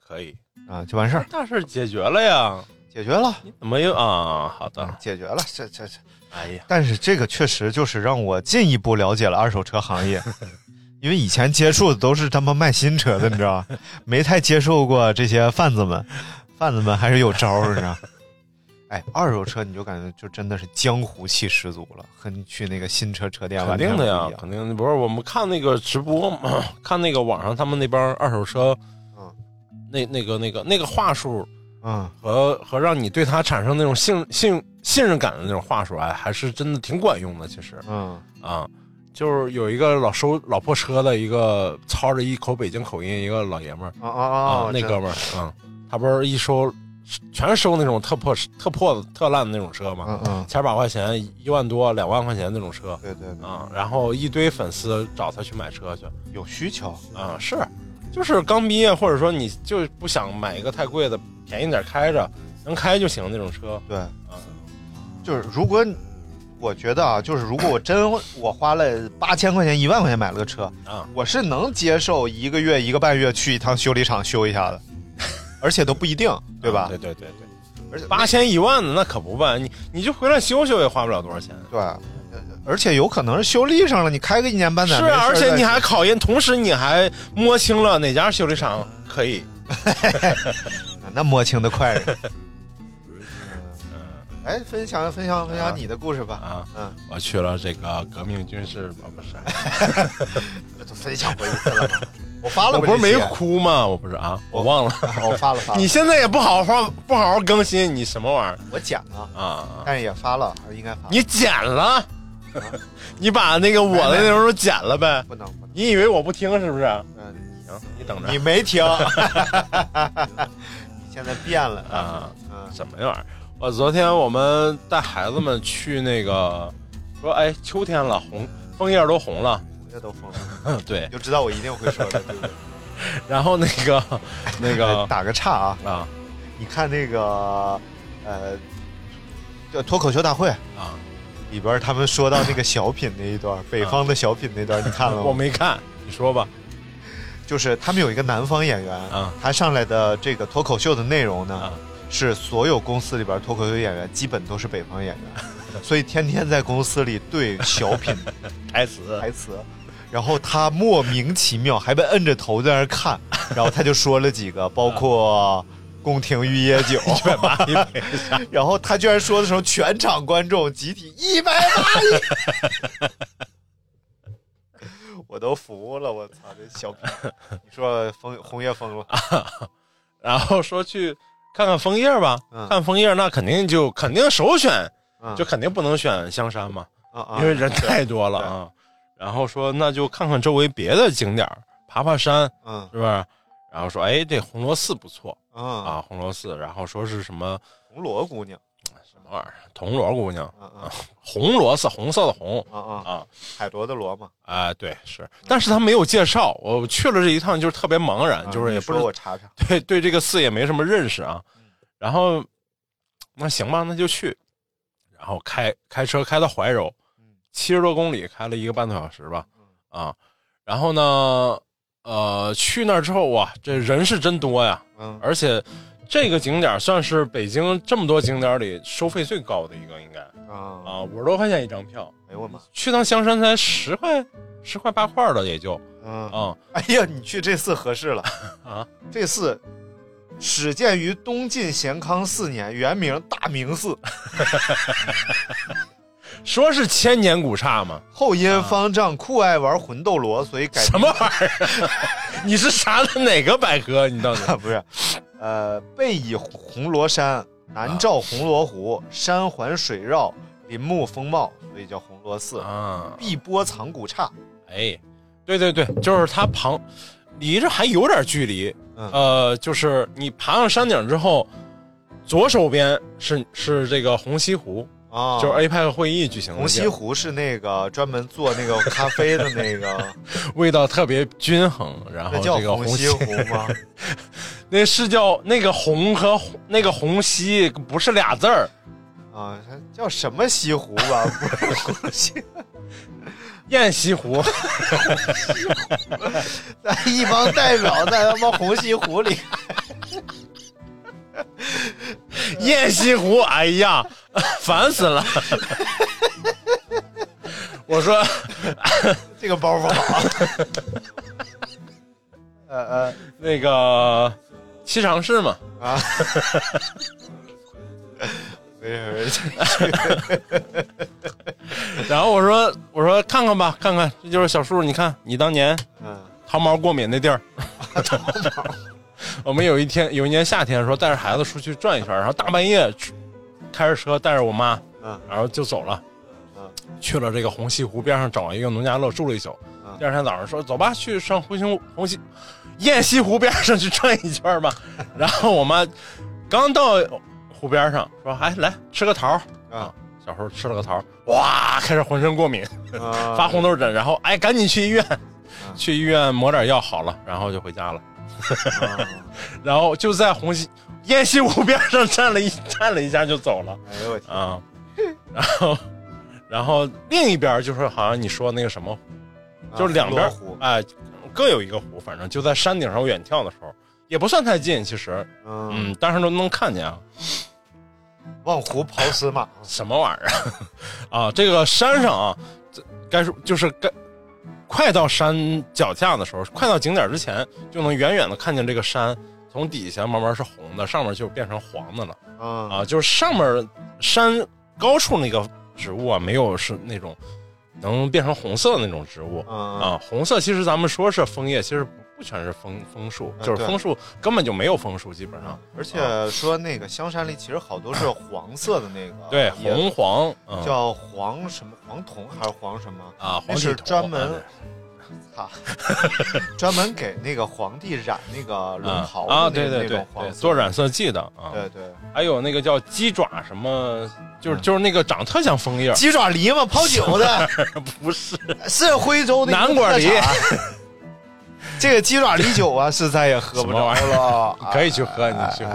Speaker 4: 可以，
Speaker 7: 啊就完事儿，
Speaker 4: 大事解决了呀！
Speaker 7: 解决了，
Speaker 4: 怎么又啊？好的，
Speaker 7: 解决了，这这这。
Speaker 4: 哎呀，
Speaker 7: 但是这个确实就是让我进一步了解了二手车行业，[laughs] 因为以前接触的都是他妈卖新车的，你知道吧？没太接受过这些贩子们，贩子们还是有招儿，你知道。哎，二手车你就感觉就真的是江湖气十足了，和你去那个新车车店
Speaker 4: 肯定的呀肯定的。不是我们看那个直播嘛，[clears throat] 看那个网上他们那帮二手车，
Speaker 7: 嗯，
Speaker 4: 那那个那个那个话术
Speaker 7: 嗯，
Speaker 4: 和和让你对他产生那种信信信任感的那种话术，哎，还是真的挺管用的。其实
Speaker 7: 嗯
Speaker 4: 啊，就是有一个老收老破车的一个操着一口北京口音一个老爷们儿
Speaker 7: 啊啊啊！
Speaker 4: 那哥们儿，嗯，他不是一收全收那种特破特破的特烂的那种车嘛，
Speaker 7: 嗯嗯，
Speaker 4: 千把块钱一万多两万块钱那种车。
Speaker 7: 对对对，
Speaker 4: 啊，然后一堆粉丝找他去买车去，
Speaker 7: 有需求，
Speaker 4: 啊，是，就是刚毕业，或者说你就不想买一个太贵的，便宜点开着，能开就行那种车，
Speaker 7: 对，
Speaker 4: 啊，
Speaker 7: 就是如果我觉得啊，就是如果我真我花了八千块钱一万块钱买了个车
Speaker 4: 啊，
Speaker 7: 我是能接受一个月一个半月去一趟修理厂修一下的，而且都不一定，对吧？
Speaker 4: 对对对对，
Speaker 7: 而且
Speaker 4: 八千一万的那可不办，你你就回来修修也花不了多少钱。
Speaker 7: 对，呃而且有可能是修理上了，你开个一年半载
Speaker 4: 是啊，而且你还考验，同时你还摸清了哪家修理厂可以。[laughs]
Speaker 7: 那摸清的快人。嗯，[laughs] 哎，分享分享分享你的故事吧。
Speaker 4: 啊，
Speaker 7: 嗯，
Speaker 4: 我去了这个革命军事，啊不是，
Speaker 7: 这都分享过一次了吗？我发了
Speaker 4: 我不是没哭吗？我不是啊，我忘了。[laughs]
Speaker 7: 我发了发了，
Speaker 4: 你现在也不好好不好好更新，你什么玩意儿
Speaker 7: 我剪了，
Speaker 4: 啊？
Speaker 7: 但是也发了，还是应该发。
Speaker 4: 你剪了，你把那个我的内容都剪了呗？
Speaker 7: 不能不能，
Speaker 4: 你以为我不听是不是？
Speaker 7: 嗯，
Speaker 4: 行，你等着
Speaker 7: 你没听，[laughs] 你现在变了
Speaker 4: 啊！
Speaker 7: 嗯
Speaker 4: 什么玩意儿？我昨天我们带孩子们去那个，说哎，秋天了，红枫叶都红了，
Speaker 7: 这都疯了，[laughs]
Speaker 4: 对。
Speaker 7: 就知道我一定会说的，对不对？
Speaker 4: 然后那个 [laughs] 那个
Speaker 7: 打个岔啊，
Speaker 4: 啊
Speaker 7: 你看那个呃，叫脱口秀大会
Speaker 4: 啊，
Speaker 7: 里边，他们说到那个小品那一段，[laughs] 北方的小品那段，你看了吗？
Speaker 4: 我没看，你说吧。
Speaker 7: 就是他们有一个南方演员
Speaker 4: 啊，
Speaker 7: 他上来的这个脱口秀的内容呢，
Speaker 4: 啊
Speaker 7: 是所有公司里边脱口秀演员基本都是北方演员，所以天天在公司里对小品
Speaker 4: 台词
Speaker 7: 台词，然后他莫名其妙还被摁着头在那儿看，[laughs] 然后他就说了几个，包括宫廷玉液酒，[laughs] 一百八一然后他居然说的时候，全场观众集体一百八一，我都服了，我操，这小品，你说枫红叶疯了，[laughs]
Speaker 4: 然后说去看看枫叶吧，
Speaker 7: 嗯。
Speaker 4: 看枫叶那肯定就肯定首选，
Speaker 7: 嗯。
Speaker 4: 就肯定不能选香山嘛，
Speaker 7: 啊啊
Speaker 4: 因为人太多了啊。然后说那就看看周围别的景点，爬爬山，
Speaker 7: 嗯。
Speaker 4: 是不是？然后说哎这红螺寺不错
Speaker 7: 嗯。
Speaker 4: 啊，红螺寺，然后说是什么？
Speaker 7: 红螺姑娘，
Speaker 4: 什么玩意儿，铜锣姑娘，红螺寺，红色的红
Speaker 7: 啊啊，
Speaker 4: 啊。
Speaker 7: 海螺的螺嘛，
Speaker 4: 啊、对，是，但是他没有介绍，我去了这一趟就是特别茫然，
Speaker 7: 啊
Speaker 4: 就是也不知
Speaker 7: 我查查，[laughs]
Speaker 4: 对对这个寺也没什么认识啊。然后那行吧，那就去，然后开开车开到怀柔，七十多公里，开了一个半多小时吧，啊，然后呢，呃，去那儿之后哇，这人是真多呀，
Speaker 7: 嗯。
Speaker 4: 而且这个景点算是北京这么多景点里收费最高的一个，应该
Speaker 7: 啊，
Speaker 4: 啊，五十多块钱一张票，
Speaker 7: 哎呦我妈，
Speaker 4: 去趟香山才十块，十块八块的也就
Speaker 7: 嗯，
Speaker 4: 啊。
Speaker 7: 哎呀，你去这寺合适了。
Speaker 4: 啊！
Speaker 7: 这寺始建于东晋咸康四年，原名大明寺，[laughs]
Speaker 4: 说是千年古刹嘛，
Speaker 7: 后因方丈酷爱玩魂斗罗，所以改
Speaker 4: 什么玩意儿？[laughs] 你是查的哪个百科？你到底
Speaker 7: 啊？[laughs] 不是，呃，背倚红罗山，南照红罗湖，山环水绕，林木风貌，所以叫红螺寺。
Speaker 4: 啊？
Speaker 7: 碧波藏古刹，
Speaker 4: 哎，对对对，就是它旁离这还有点距离，
Speaker 7: 嗯
Speaker 4: 呃，就是你爬上山顶之后，左手边是是这个红西湖，
Speaker 7: 啊，
Speaker 4: 就是 APEC 会议举行的
Speaker 7: 红西，湖是那个专门做那个咖啡的那个，[laughs]
Speaker 4: 味道特别均衡。然后这个
Speaker 7: 红西湖吗？[laughs]
Speaker 4: 那是叫那个红和那个红西不是俩字儿，
Speaker 7: 啊，它叫什么西湖吧？不是红西，
Speaker 4: 雁西湖。[laughs]
Speaker 7: 咱一帮代表在他妈红西湖里，
Speaker 4: 雁西湖，哎呀，[laughs] 烦死了！我说，
Speaker 7: 这个包袱好。[laughs] 呃呃
Speaker 4: 那个七常市嘛，
Speaker 7: 啊，没事没事，
Speaker 4: 然后我说，我说看看吧，看看，这就是小树，你看你当年
Speaker 7: 嗯
Speaker 4: 薅毛过敏那地儿。[laughs] [laughs] 我们有一天，有一年夏天说带着孩子出去转一圈，然后大半夜出开着车带着我妈，
Speaker 7: 嗯
Speaker 4: 然后就走了，
Speaker 7: 嗯
Speaker 4: 去了这个红西湖边上找一个农家乐住了一宿。
Speaker 7: 嗯
Speaker 4: 第二天早上说走吧，去上红西红西雁西湖边上去转一圈吧。[laughs] 然后我妈刚到湖边上说：“哎，来吃个桃
Speaker 7: 啊，
Speaker 4: 小时候吃了个桃，哇，开始浑身过敏，
Speaker 7: 啊 [laughs]
Speaker 4: 发红豆疹，然后哎，赶紧去医院，去医院抹点药好了，然后就回家了。
Speaker 7: 啊 [laughs]
Speaker 4: 然后就在红西雁西湖边上站了一 [laughs] 站了一下就走了
Speaker 7: 哎呦我天，
Speaker 4: 啊。然后，然后另一边就是好像你说那个什么，就是两边
Speaker 7: 湖
Speaker 4: 哎各有一个湖，反正就在山顶上远眺的时候，也不算太近，其实，
Speaker 7: 嗯，
Speaker 4: 嗯，但是都能看见啊。
Speaker 7: 望湖跑死马，
Speaker 4: 什么玩意儿啊？[laughs] 这个山上啊，这该说就是该快到山脚下的时候，快到景点之前，就能远远的看见这个山从底下慢慢是红的，上面就变成黄的了
Speaker 7: 嗯
Speaker 4: 啊。就是上面山高处那个植物啊，没有是那种能变成红色的那种植物
Speaker 7: 嗯
Speaker 4: 啊。红色其实咱们说是枫叶，其实全是枫枫树，就是枫树根本就没有枫树，基本上
Speaker 7: 而且说那个香山里其实好多是黄色的那个，
Speaker 4: 对红黄嗯。
Speaker 7: 叫黄什么黄铜还是黄什么？
Speaker 4: 啊，
Speaker 7: 那是
Speaker 4: 黄体头
Speaker 7: 专门
Speaker 4: 啊，[laughs] [laughs]
Speaker 7: 专门给那个皇帝染那个龙
Speaker 4: 啊
Speaker 7: 袍
Speaker 4: 啊，对对对做染色剂的啊，
Speaker 7: 对对，
Speaker 4: 还有那个叫鸡爪什么，就是就是那个长特像枫叶，
Speaker 7: 鸡爪梨嘛，泡酒的，[laughs]
Speaker 4: 不是。
Speaker 7: 是徽州的
Speaker 4: 南瓜梨。
Speaker 7: 这个鸡爪梨酒啊，是再也喝不着了。
Speaker 4: 你 [laughs] 可以去喝，你去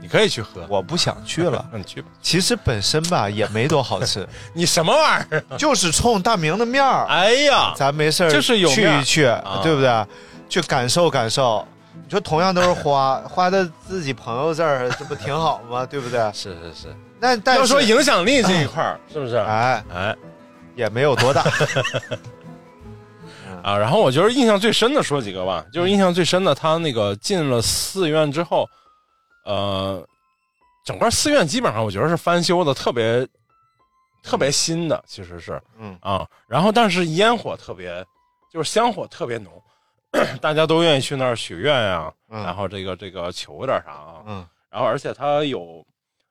Speaker 4: 你可以去喝，
Speaker 7: 我不想去了。
Speaker 4: 嗯，[laughs] 你去吧。
Speaker 7: 其实本身吧也没多好吃，[laughs]
Speaker 4: 你什么玩意儿？
Speaker 7: 就是冲大明的面儿，
Speaker 4: 哎呀，
Speaker 7: 咱没事儿
Speaker 4: 就是有
Speaker 7: 去一去，
Speaker 4: 啊
Speaker 7: 对不对？去感受感受。你说同样都是花，花在自己朋友这儿，这不挺好吗？对不对？
Speaker 4: 是是是，
Speaker 7: 那但是
Speaker 4: 要说影响力这一块儿，是不是？
Speaker 7: 哎，
Speaker 4: 哎
Speaker 7: 也没有多大。
Speaker 4: 啊，然后我觉得印象最深的说几个吧，就是印象最深的，他那个进了寺院之后，呃，整个寺院基本上我觉得是翻修的，特别特别新的，其实是，
Speaker 7: 嗯。
Speaker 4: 啊，然后但是烟火特别，就是香火特别浓，[clears throat] 大家都愿意去那儿许愿呀、
Speaker 7: 嗯。
Speaker 4: 然后这个这个求点啥啊，
Speaker 7: 嗯，
Speaker 4: 然后而且他有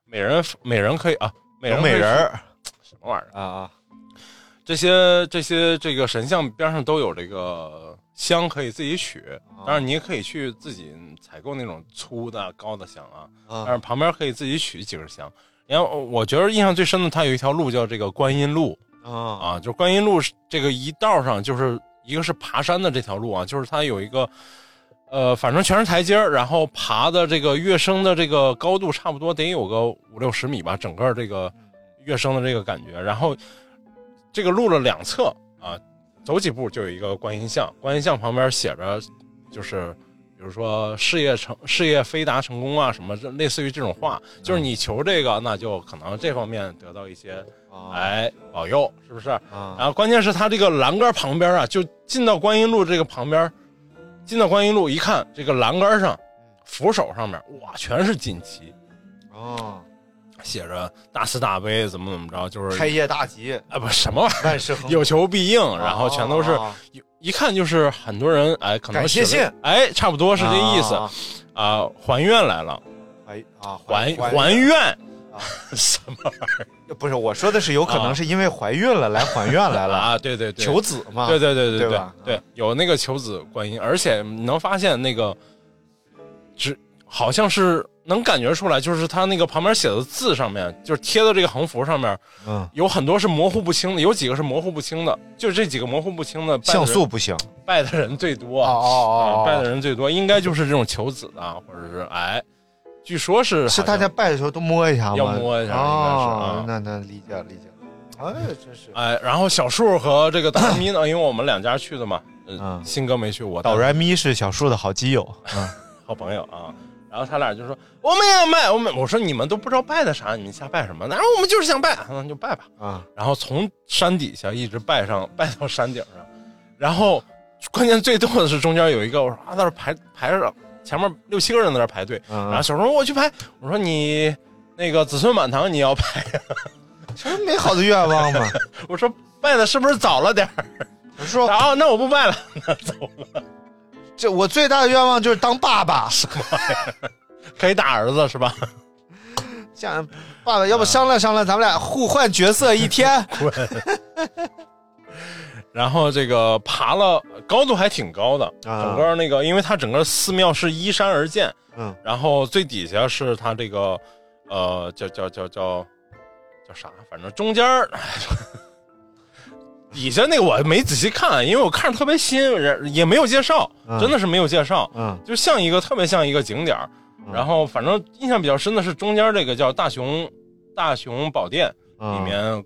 Speaker 4: 每人每人可以啊，每人
Speaker 7: 美人
Speaker 4: 什么玩意儿？
Speaker 7: 啊啊，
Speaker 4: 这些这些这个神像边上都有这个香可以自己取，
Speaker 7: 啊
Speaker 4: 当然你也可以去自己采购那种粗的高的香啊，
Speaker 7: 啊
Speaker 4: 但是旁边可以自己取几根香。然后我觉得印象最深的，它有一条路叫这个观音路
Speaker 7: 啊
Speaker 4: 啊，就是观音路是这个一道上，就是一个是爬山的这条路啊，就是它有一个。呃，反正全是台阶儿，然后爬的这个跃升的这个高度差不多得有个五六十米吧，整个这个跃升的这个感觉。然后这个路的两侧啊，走几步就有一个观音像，观音像旁边写着就是比如说事业成事业飞达成功啊什么，类似于这种话，就是你求这个，那就可能这方面得到一些哎保佑，是不是？
Speaker 7: 啊。
Speaker 4: 然后关键是它这个栏杆旁边啊，就进到观音路这个旁边，进到观音路一看，这个栏杆上扶手上面哇，全是锦旗，
Speaker 7: 哦，
Speaker 4: 写着大慈大悲怎么怎么着，就是
Speaker 7: 开业大吉，
Speaker 4: 啊不什么玩意儿，有求必应，然后全都是一看就是很多人哎，可能写
Speaker 7: 信。
Speaker 4: 哎，差不多是这意思
Speaker 7: 啊
Speaker 4: 啊，还愿来了，
Speaker 7: 还啊
Speaker 4: 还
Speaker 7: 还
Speaker 4: 还愿。
Speaker 7: 啊。[laughs]
Speaker 4: 什么玩意
Speaker 7: 不是我说的是有可能是因为怀孕了来还愿来了，[laughs]
Speaker 4: 啊？对对对，
Speaker 7: 求子嘛，
Speaker 4: 对对对对对
Speaker 7: 对
Speaker 4: 有那个求子观音，而且你能发现那个，只好像是能感觉出来，就是他那个旁边写的字上面，就是贴的这个横幅上面，
Speaker 7: 嗯，
Speaker 4: 有很多是模糊不清的，有几个是模糊不清的，就是这几个模糊不清的，的
Speaker 7: 像素不行，
Speaker 4: 拜的人最多
Speaker 7: 哦哦
Speaker 4: 啊，拜的人最多，应该就是这种求子的啊，或者是哎，据说是
Speaker 7: 是大家拜的时候都摸一下吗？
Speaker 4: 要摸一下应该是啊。
Speaker 7: 哦那那理解理解，哎，真是。
Speaker 4: 哎，然后小树和这个导然咪呢，[coughs] 因为我们两家去的嘛，呃
Speaker 7: 嗯。
Speaker 4: 新哥没去，我
Speaker 7: 导然咪是小树的好基友，嗯。[laughs]
Speaker 4: 好朋友啊。然后他俩就说：“我们也要拜，我们我说你们都不知道拜的啥，你们瞎拜什么？然后我们就是想拜，那就拜吧。
Speaker 7: 啊
Speaker 4: 然后从山底下一直拜上，拜到山顶上。然后关键最逗的是中间有一个，我说啊，在那儿排排着，前面六七个人在那排队。
Speaker 7: 啊
Speaker 4: 然后小时候我去排，我说你那个子孙满堂你要排呀？[laughs]
Speaker 7: 这不是美好的愿望吗？[laughs]
Speaker 4: 我说拜的是不是早了点儿？
Speaker 7: 我说
Speaker 4: 哦那我不拜了，[laughs] 那走了。
Speaker 7: 这我最大的愿望就是当爸爸，[laughs]
Speaker 4: 可以打儿子是吧？
Speaker 7: 这样爸爸要不商量商量，咱们俩互换角色一天，[laughs]
Speaker 4: 然后这个爬了高度还挺高的，
Speaker 7: 啊。
Speaker 4: 整个那个，因为它整个寺庙是依山而建，
Speaker 7: 嗯，
Speaker 4: 然后最底下是它这个，呃，叫叫叫叫叫啥？反正中间底下那个我没仔细看，因为我看着特别新，人也没有介绍，
Speaker 7: 嗯
Speaker 4: 真的是没有介绍，
Speaker 7: 嗯
Speaker 4: 就像一个特别像一个景点儿。
Speaker 7: 嗯
Speaker 4: 然后反正印象比较深的是中间这个叫大雄大雄宝殿里
Speaker 7: 嗯
Speaker 4: 面，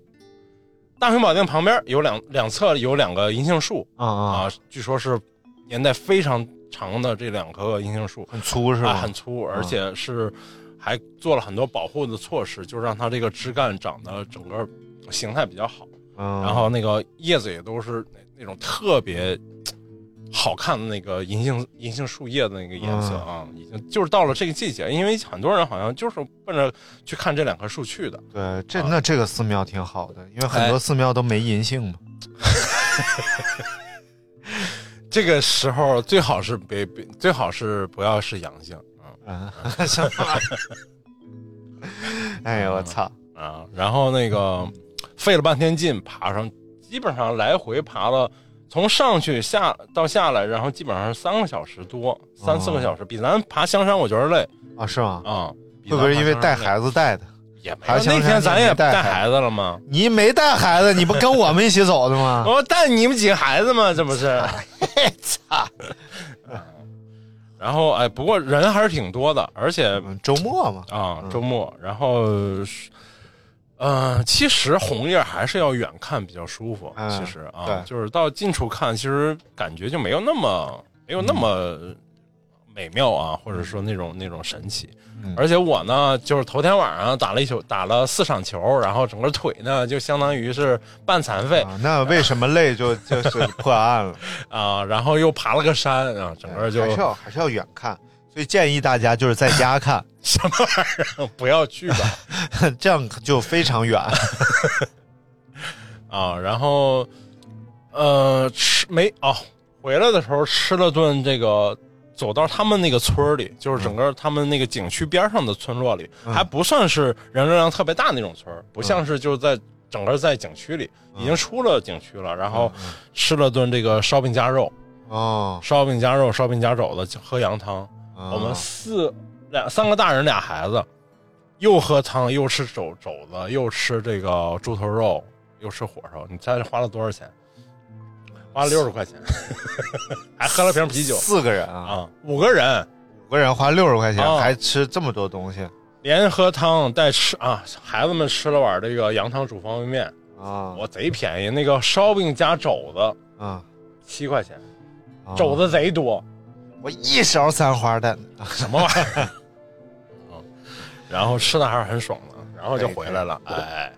Speaker 4: 大雄宝殿旁边有两两侧有两个银杏树
Speaker 7: 啊啊，
Speaker 4: 啊，据说是年代非常长的这两棵银杏树，
Speaker 7: 很粗是
Speaker 4: 啊，
Speaker 7: 吧？
Speaker 4: 很粗，而且是还做了很多保护的措施，就让它这个枝干长得整个形态比较好。
Speaker 7: 嗯，
Speaker 4: 然后那个叶子也都是那那种特别好看的那个银杏银杏树叶的那个颜色
Speaker 7: 嗯
Speaker 4: 啊，已经就是到了这个季节，因为很多人好像就是奔着去看这两棵树去的。
Speaker 7: 对，这
Speaker 4: 啊
Speaker 7: 那这个寺庙挺好的，因为很多寺庙都没银杏嘛。[laughs]
Speaker 4: 这个时候最好是别别最好是不要是阳性啊
Speaker 7: 嗯，[laughs] 什么玩意儿？[laughs] 哎呦我操！
Speaker 4: 啊，然后那个费了半天劲爬上，基本上来回爬了。从上去下到下来，然后基本上是三个小时多，三四个小时，比咱爬香山我觉得累
Speaker 7: 啊，是吗？
Speaker 4: 啊。比
Speaker 7: 会不会因为带孩子带的？
Speaker 4: 也没那天咱也
Speaker 7: 带
Speaker 4: 带
Speaker 7: 孩
Speaker 4: 孩子了吗？
Speaker 7: 你没带孩子，你不跟我们一起走的吗？[laughs]
Speaker 4: 我带你们几个孩子吗？这不是？
Speaker 7: 操！[laughs]
Speaker 4: 然后哎，不过人还是挺多的，而且
Speaker 7: 嗯周末嘛，
Speaker 4: 啊，周末，然后是，呃，其实红叶还是要远看比较舒服。
Speaker 7: 嗯
Speaker 4: 其实啊
Speaker 7: 对，
Speaker 4: 就是到近处看，其实感觉就没有那么没有那么美妙啊，或者说那种那种神奇。
Speaker 7: 嗯
Speaker 4: 而且我呢，就是头天晚上打了一球，打了四场球，然后整个腿呢就相当于是半残废
Speaker 7: 啊，那为什么累就 [laughs] 就是破案了？
Speaker 4: 啊，然后又爬了个山啊，整个就
Speaker 7: 还是要还是要远看，所以建议大家就是在家看，[laughs]
Speaker 4: 什么玩意儿，不要去吧。[laughs]
Speaker 7: 这样就非常远。[laughs]
Speaker 4: 啊，然后呃吃没哦，回来的时候吃了顿这个，走到他们那个村里，就是整个他们那个景区边上的村落里，
Speaker 7: 嗯
Speaker 4: 还不算是人流量特别大那种村儿，不像是就是在整个在景区里，已经出了景区了，然后吃了顿这个烧饼夹肉。
Speaker 7: 哦，
Speaker 4: 烧饼夹肉、烧饼夹肘子，喝羊汤。
Speaker 7: 哦
Speaker 4: 我们四两三个大人俩孩子，又喝汤又吃肘肘子，又吃这个猪头肉，又吃火烧。你猜花了多少钱？花了六十块钱，[laughs] 还喝了瓶啤酒
Speaker 7: 四个人啊，
Speaker 4: 啊！五个人
Speaker 7: 五个人花六十块钱，
Speaker 4: 哦
Speaker 7: 还吃这么多东西
Speaker 4: 连喝汤带吃啊！孩子们吃了碗这个羊汤煮方便面，
Speaker 7: 啊
Speaker 4: 我贼便宜，那个烧饼加肘子
Speaker 7: 啊！
Speaker 4: 七块钱，
Speaker 7: 啊
Speaker 4: 肘子贼多，
Speaker 7: 我一勺三花蛋，
Speaker 4: 什么玩意儿？嗯，[laughs] 然后吃的还是很爽的，然后就回来了，哎。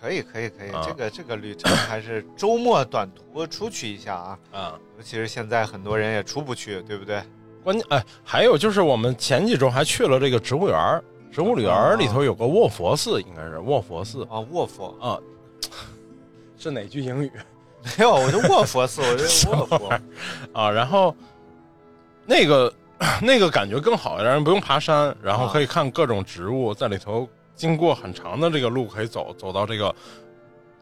Speaker 7: 可以可以可以，
Speaker 4: 啊。
Speaker 7: 这个这个旅程还是周末短途出去一下啊，
Speaker 4: 啊，
Speaker 7: 尤其是现在很多人也出不去，对不对？
Speaker 4: 关键哎，还有就是我们前几周还去了这个植物园儿植物园儿里头有个卧佛寺，应该是卧佛寺。
Speaker 7: 啊，卧佛。
Speaker 4: 啊，是哪句英语？
Speaker 7: 没有，我就卧佛寺，我就 [laughs] 卧佛。
Speaker 4: 啊？然后那个 [clears throat] 那个感觉更好，让人不用爬山，然后
Speaker 7: 啊
Speaker 4: 可以看各种植物，在里头经过很长的这个路可以走，走到这个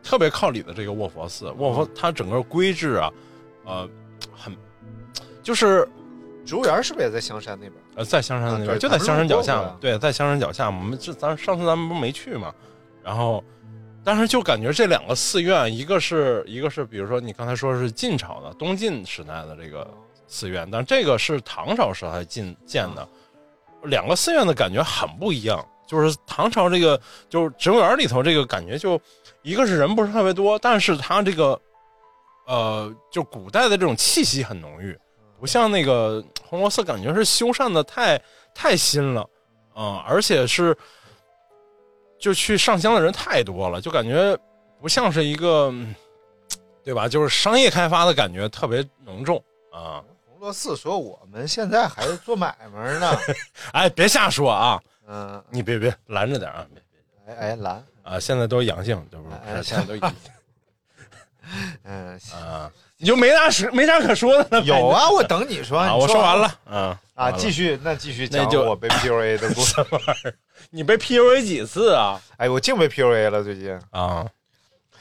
Speaker 4: 特别靠里的这个卧佛寺。卧佛它整个规制啊，呃，很就是
Speaker 7: 植物园是不是也在香山那边？
Speaker 4: 呃，在香山那边，
Speaker 7: 啊
Speaker 4: 就在香山脚下。嘛对，在香山脚下。我们这咱上次咱们不是没去嘛，然后，但是就感觉这两个寺院，一个是一个是，比如说你刚才说是晋朝的东晋时代的这个寺院，但这个是唐朝时代建建的，两个寺院的感觉很不一样。就是唐朝这个，就是植物园里头这个感觉就，一个是人不是特别多，但是它这个，呃，就古代的这种气息很浓郁。不像那个红螺寺，感觉是修缮的太太新了，嗯、而且是就去上香的人太多了，就感觉不像是一个，嗯对吧？就是商业开发的感觉特别浓重啊！
Speaker 7: 红螺寺说我们现在还是做买卖呢，[laughs]
Speaker 4: 哎，别瞎说啊！
Speaker 7: 嗯，
Speaker 4: 你别别拦着点啊！别别
Speaker 7: 哎哎拦，
Speaker 4: 啊！现在都阳性，对不？现在都阳 [laughs]
Speaker 7: 嗯，
Speaker 4: 啊！你就没啥说没啥可说的了呗。
Speaker 7: 有啊，我等你说，
Speaker 4: 我说完
Speaker 7: 了
Speaker 4: 了，嗯
Speaker 7: 啊，继续那继续讲我被 PUA 的故事。[laughs]
Speaker 4: 你被 PUA 几次啊？
Speaker 7: 哎，我净被 PUA 了，最近
Speaker 4: 啊，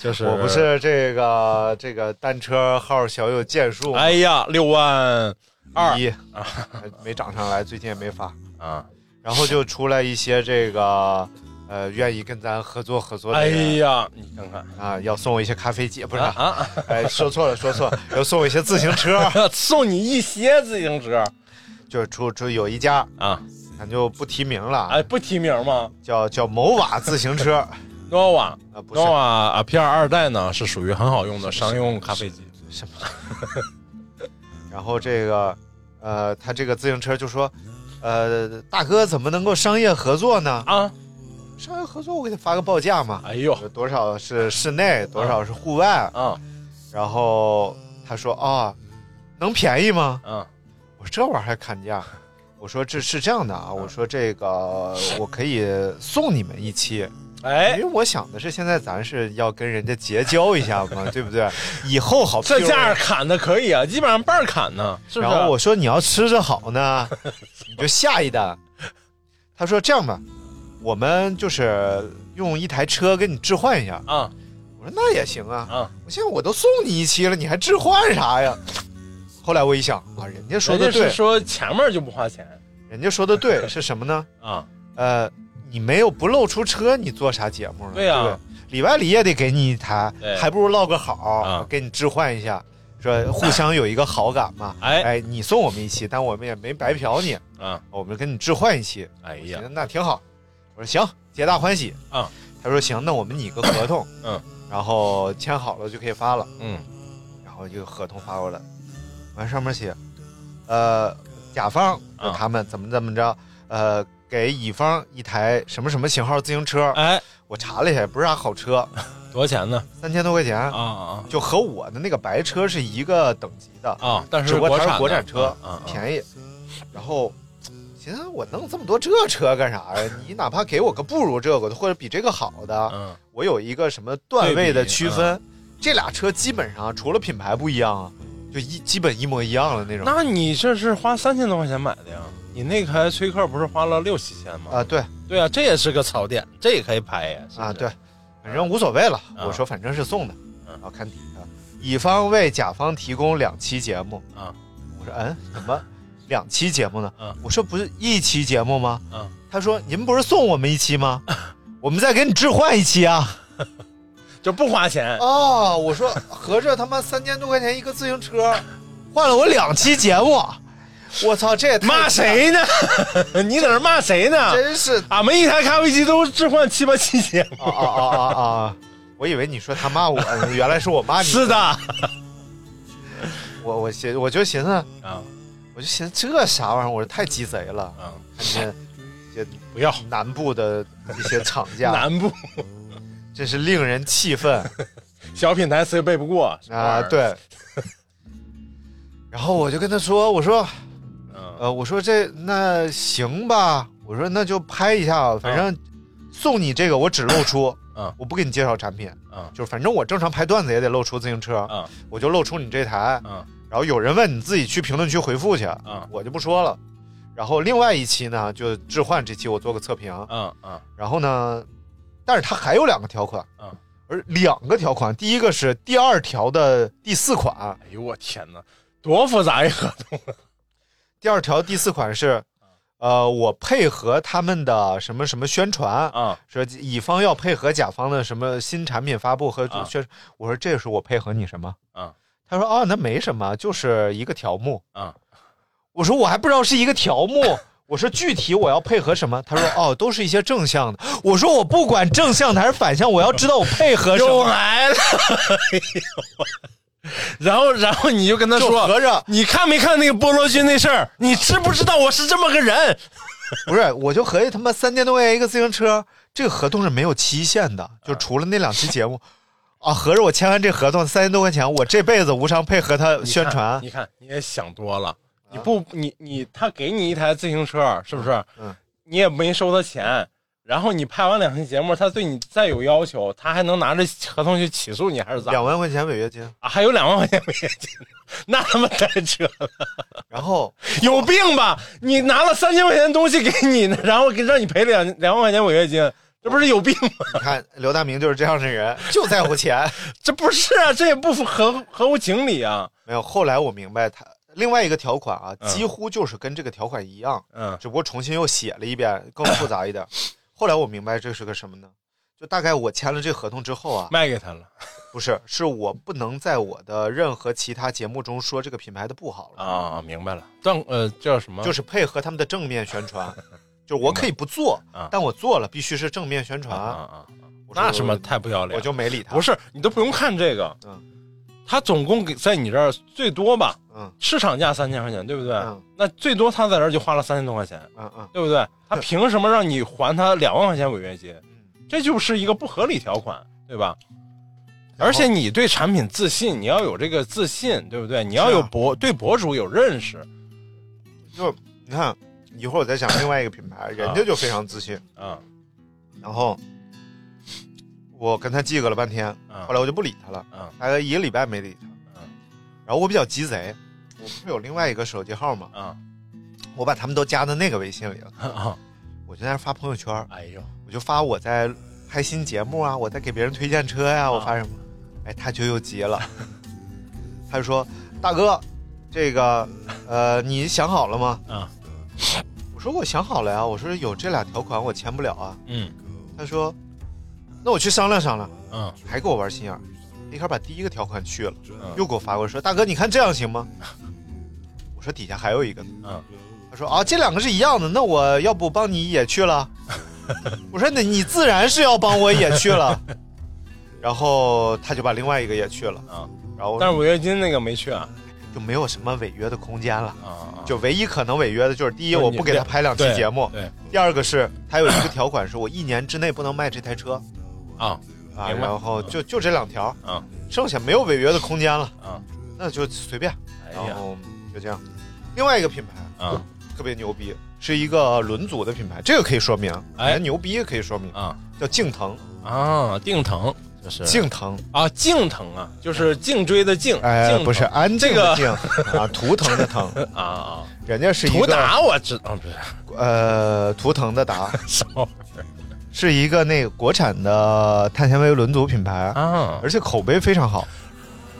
Speaker 4: 就是
Speaker 7: 我不是这个这个单车号小有建树，
Speaker 4: 哎呀，六万二。
Speaker 7: 一。[laughs] 没涨上来，最近也没发，
Speaker 4: 啊！
Speaker 7: 然后就出来一些这个呃愿意跟咱合作合作的
Speaker 4: 哎。呀，你看看，
Speaker 7: 啊，要送我一些咖啡机，不是？
Speaker 4: 啊啊，
Speaker 7: 哎，说错了，说错了，[laughs] 要送我一些自行车，[laughs]
Speaker 4: 送你一些自行车。
Speaker 7: 就是出出有一家，
Speaker 4: 啊！
Speaker 7: 咱就不提名了，
Speaker 4: 哎，不提名吗？
Speaker 7: 叫叫某瓦自行车
Speaker 4: ？nova
Speaker 7: 啊，不是
Speaker 4: nova 啊 P 二二代呢是属于很好用的商用咖啡机
Speaker 7: 什么？[laughs] 然后这个呃，他这个自行车就说，呃，大哥怎么能够商业合作呢？
Speaker 4: 啊！
Speaker 7: 商业合作，我给他发个报价嘛，
Speaker 4: 哎呦
Speaker 7: 多少是室内，多少是户外，
Speaker 4: 啊
Speaker 7: 然后他说啊，能便宜吗？
Speaker 4: 啊
Speaker 7: 我说这玩意儿还砍价。我说这是这样的啊，我说这个我可以送你们一期，因
Speaker 4: 哎
Speaker 7: 为，我想的是现在咱是要跟人家结交一下嘛，[laughs] 对不对？以后好
Speaker 4: 这价砍的可以啊，基本上半砍呢，是不是？
Speaker 7: 然后我说你要吃着好呢，[laughs] 你就下一单。他说这样吧，我们就是用一台车跟你置换一下。
Speaker 4: 啊
Speaker 7: 我说那也行啊，
Speaker 4: 啊，
Speaker 7: 我现在我都送你一期了，你还置换啥呀？后来我一想啊，人家说的对
Speaker 4: 人家是，说前面就不花钱
Speaker 7: 人家说的对是什么呢？
Speaker 4: 啊，
Speaker 7: 呃，你没有不露出车，你做啥节目呢？
Speaker 4: 对呀
Speaker 7: 不里外里也得给你一台，还不如唠个好，
Speaker 4: 啊。
Speaker 7: 给你置换一下，说互相有一个好感嘛。
Speaker 4: 哎。
Speaker 7: 哎，你送我们一期，但我们也没白嫖你，
Speaker 4: 啊，
Speaker 7: 我们跟你置换一期。
Speaker 4: 哎呀。
Speaker 7: 行，那挺好。我说行，皆大欢喜。
Speaker 4: 啊。
Speaker 7: 他说行，那我们拟个合同，
Speaker 4: 嗯，
Speaker 7: 然后签好了就可以发了。
Speaker 4: 嗯。
Speaker 7: 然后就合同发过来，完上面写，呃，甲方
Speaker 4: 啊。
Speaker 7: 他们怎么怎么着，呃，给乙方一台什么什么型号自行车。
Speaker 4: 哎，
Speaker 7: 我查了一下，不是啥好车，[laughs]
Speaker 4: 多少钱呢？
Speaker 7: 三千多块钱，
Speaker 4: 啊啊
Speaker 7: 就和我的那个白车是一个等级的，
Speaker 4: 啊啊！但
Speaker 7: 只不过它是
Speaker 4: 是国产
Speaker 7: 车，便宜。然后。寻思我弄这么多这车干啥呀？[laughs] 你哪怕给我个不如这个的，或者比这个好的，
Speaker 4: 嗯
Speaker 7: 我有一个什么段位的区分，
Speaker 4: 嗯
Speaker 7: 这俩车基本上除了品牌不一样啊，就一基本一模一样的那种。
Speaker 4: 那你这是花三千多块钱买的呀？你那台崔克不是花了六七千吗？
Speaker 7: 啊，对
Speaker 4: 对啊，这也是个槽点，这也可以拍呀。是是
Speaker 7: 啊，对，反正无所谓了。
Speaker 4: 啊
Speaker 7: 我说反正是送的，
Speaker 4: 嗯
Speaker 7: 然后看底下乙方为甲方提供两期节目。
Speaker 4: 啊
Speaker 7: 我说嗯，怎么两期节目呢？
Speaker 4: 嗯
Speaker 7: 我说不是一期节目吗？
Speaker 4: 嗯，
Speaker 7: 他说您不是送我们一期吗？[laughs] 我们再给你置换一期啊。
Speaker 4: 就不花钱。
Speaker 7: 哦，我说合着他妈三千多块钱一个自行车，换了我两期节目，我操，这也 [laughs]
Speaker 4: 骂谁呢？你在这骂谁呢？
Speaker 7: 真是
Speaker 4: 俺们一台咖啡机都置换七八期节目。
Speaker 7: 啊啊啊啊啊！我以为你说他骂我，原来是我骂你。[laughs]
Speaker 4: 是的，
Speaker 7: 我我寻我就寻思，
Speaker 4: 啊
Speaker 7: 我就寻思这啥玩意儿，我说太鸡贼了。
Speaker 4: 啊，
Speaker 7: 看见这
Speaker 4: 不要
Speaker 7: 南部的一些厂 [laughs] 家，
Speaker 4: 南部
Speaker 7: 真是令人气愤。[laughs]
Speaker 4: 小品台词又背不过。
Speaker 7: 啊！，对。然后我就跟他说：“我说，
Speaker 4: 嗯。
Speaker 7: 呃，我说这那行吧，我说那就拍一下，反正送你这个我只露出，
Speaker 4: 嗯。
Speaker 7: 我不给你介绍产品，
Speaker 4: 嗯。
Speaker 7: 就是反正我正常拍段子也得露出自行车，
Speaker 4: 嗯。
Speaker 7: 我就露出你这台，
Speaker 4: 嗯。
Speaker 7: 然后有人问你自己去评论区回复去，
Speaker 4: 嗯。
Speaker 7: 我就不说了。然后另外一期呢，就置换这期我做个测评，
Speaker 4: 嗯嗯。
Speaker 7: 然后呢，但是它还有两个条款，
Speaker 4: 嗯，
Speaker 7: 而两个条款，第一个是第二条的第四款，
Speaker 4: 哎呦我天哪，多复杂一合同
Speaker 7: 第二条第四款是，呃，我配合他们的什么什么宣传，
Speaker 4: 啊
Speaker 7: 说乙方要配合甲方的什么新产品发布和
Speaker 4: 啊
Speaker 7: 宣，我说这是我配合你什么？
Speaker 4: 啊
Speaker 7: 他说哦，那没什么，就是一个条目。
Speaker 4: 啊
Speaker 7: 我说我还不知道是一个条目，我说具体我要配合什么？他说哦，都是一些正向的。我说我不管正向的还是反向，我要知道我配合什
Speaker 4: 又
Speaker 7: 么。
Speaker 4: 来了，哎 [laughs] 呦然后然后你就跟他说，
Speaker 7: 合着
Speaker 4: 你看没看那个菠萝君那事儿？你知不知道我是这么个人？[laughs]
Speaker 7: 不是，我就合计他妈三千多块钱一个自行车，这个合同是没有期限的，就除了那两期节目。[laughs] 啊，合着我签完这合同三千多块钱，我这辈子无偿配合他宣传
Speaker 4: 你看你也想多了，你不你你他给你一台自行车是不是？
Speaker 7: 嗯，
Speaker 4: 你也没收他钱，然后你拍完两期节目，他对你再有要求，他还能拿着合同去起诉你，还是咋？
Speaker 7: 两万块钱违约金，
Speaker 4: 啊，还有两万块钱违约金，那他妈太扯了，
Speaker 7: 然后 [laughs]
Speaker 4: 有病吧？你拿了三千块钱的东西给你，然后给让你赔两两万块钱违约金，这不是有病吗？[laughs]
Speaker 7: 你看刘大明就是这样的人，就在乎钱。[laughs]
Speaker 4: 这不是啊，这也不符合合乎情理啊。
Speaker 7: 没有，后来我明白他另外一个条款啊，
Speaker 4: 嗯
Speaker 7: 几乎就是跟这个条款一样，
Speaker 4: 嗯
Speaker 7: 只不过重新又写了一遍，更复杂一点。[coughs] 后来我明白这是个什么呢？就大概我签了这合同之后啊，
Speaker 4: 卖给他了 [laughs]
Speaker 7: 不是，是我不能在我的任何其他节目中说这个品牌的不好了，
Speaker 4: 啊，明白了。但呃，叫什么？
Speaker 7: 就是配合他们的正面宣传。[laughs] 就是我可以不做
Speaker 4: 啊，
Speaker 7: 但我做了必须是正面宣
Speaker 4: 啊
Speaker 7: 传。
Speaker 4: 啊啊！那什么太不要脸，
Speaker 7: 我就没理他。
Speaker 4: 不是你都不用看这个，
Speaker 7: 嗯，
Speaker 4: 他总共给在你这儿最多吧，
Speaker 7: 嗯
Speaker 4: 市场价三千块钱，对不对？
Speaker 7: 嗯
Speaker 4: 那最多他在这儿就花了三千多块钱，
Speaker 7: 嗯嗯，
Speaker 4: 对不对？他凭什么让你还他两万块钱违约金？这就是一个不合理条款，对吧？而且你对产品自信，你要有这个自信，对不对？你要有博对博主有认识
Speaker 7: 就你看，一会儿我再讲另外一个品牌，人家就非常自信。
Speaker 4: 啊
Speaker 7: 然后我跟他记个了半天，
Speaker 4: 啊
Speaker 7: 后来我就不理他了，
Speaker 4: 啊
Speaker 7: 大概一个礼拜没理他。
Speaker 4: 嗯
Speaker 7: 然后我比较鸡贼，我不是有另外一个手机号吗？
Speaker 4: 嗯
Speaker 7: 我把他们都加到那个微信里了，
Speaker 4: 啊！
Speaker 7: 我就在那发朋友圈，
Speaker 4: 哎呦，
Speaker 7: 我就发我在拍新节目啊，我在给别人推荐车呀、
Speaker 4: 啊
Speaker 7: 我发什么？哎，他就又急了，他就说：“大哥，这个呃，你想好了吗？”
Speaker 4: 嗯，
Speaker 7: 我说我想好了呀，我说有这俩条款我签不了啊。
Speaker 4: 嗯
Speaker 7: 他说：“那我去商量商量。”
Speaker 4: 嗯
Speaker 7: 还给我玩心眼儿，一开始把第一个条款去了，
Speaker 4: 嗯
Speaker 7: 又给我发过来说：“大哥，你看这样行吗？”我说底下还有一个呢。
Speaker 4: 嗯
Speaker 7: 他说：“啊，这两个是一样的，那我要不帮你也去了？” [laughs] 我说：“那你自然是要帮我也去了。”然后他就把另外一个也去了，
Speaker 4: 啊！
Speaker 7: 然后
Speaker 4: 但是违约金那个没去啊
Speaker 7: 就没有什么违约的空间了。
Speaker 4: 啊！
Speaker 7: 就唯一可能违约的就是第一，我不给他拍两期节目；
Speaker 4: 对
Speaker 7: 第二个是他有一个条款，是我一年之内不能卖这台车
Speaker 4: 啊
Speaker 7: 啊。然后就就这两条，
Speaker 4: 啊
Speaker 7: 剩下没有违约的空间了，
Speaker 4: 啊！
Speaker 7: 那就随便。然后就这样。另外一个品牌
Speaker 4: 啊
Speaker 7: 特别牛逼，是一个轮组的品牌，这个可以说明，
Speaker 4: 哎
Speaker 7: 人牛逼可以说明，
Speaker 4: 啊
Speaker 7: 叫静腾，
Speaker 4: 啊！定腾就是
Speaker 7: 敬腾，
Speaker 4: 啊，颈疼啊，就是颈椎的颈，
Speaker 7: 哎，不是安静的静 [laughs] 啊，图腾的腾，
Speaker 4: 啊啊，
Speaker 7: 人家是一个
Speaker 4: 图达我知道，不是
Speaker 7: 呃图腾的达，[laughs]
Speaker 4: 什么
Speaker 7: 是一个那个国产的碳纤维轮组品牌，
Speaker 4: 啊。
Speaker 7: 而且口碑非常好。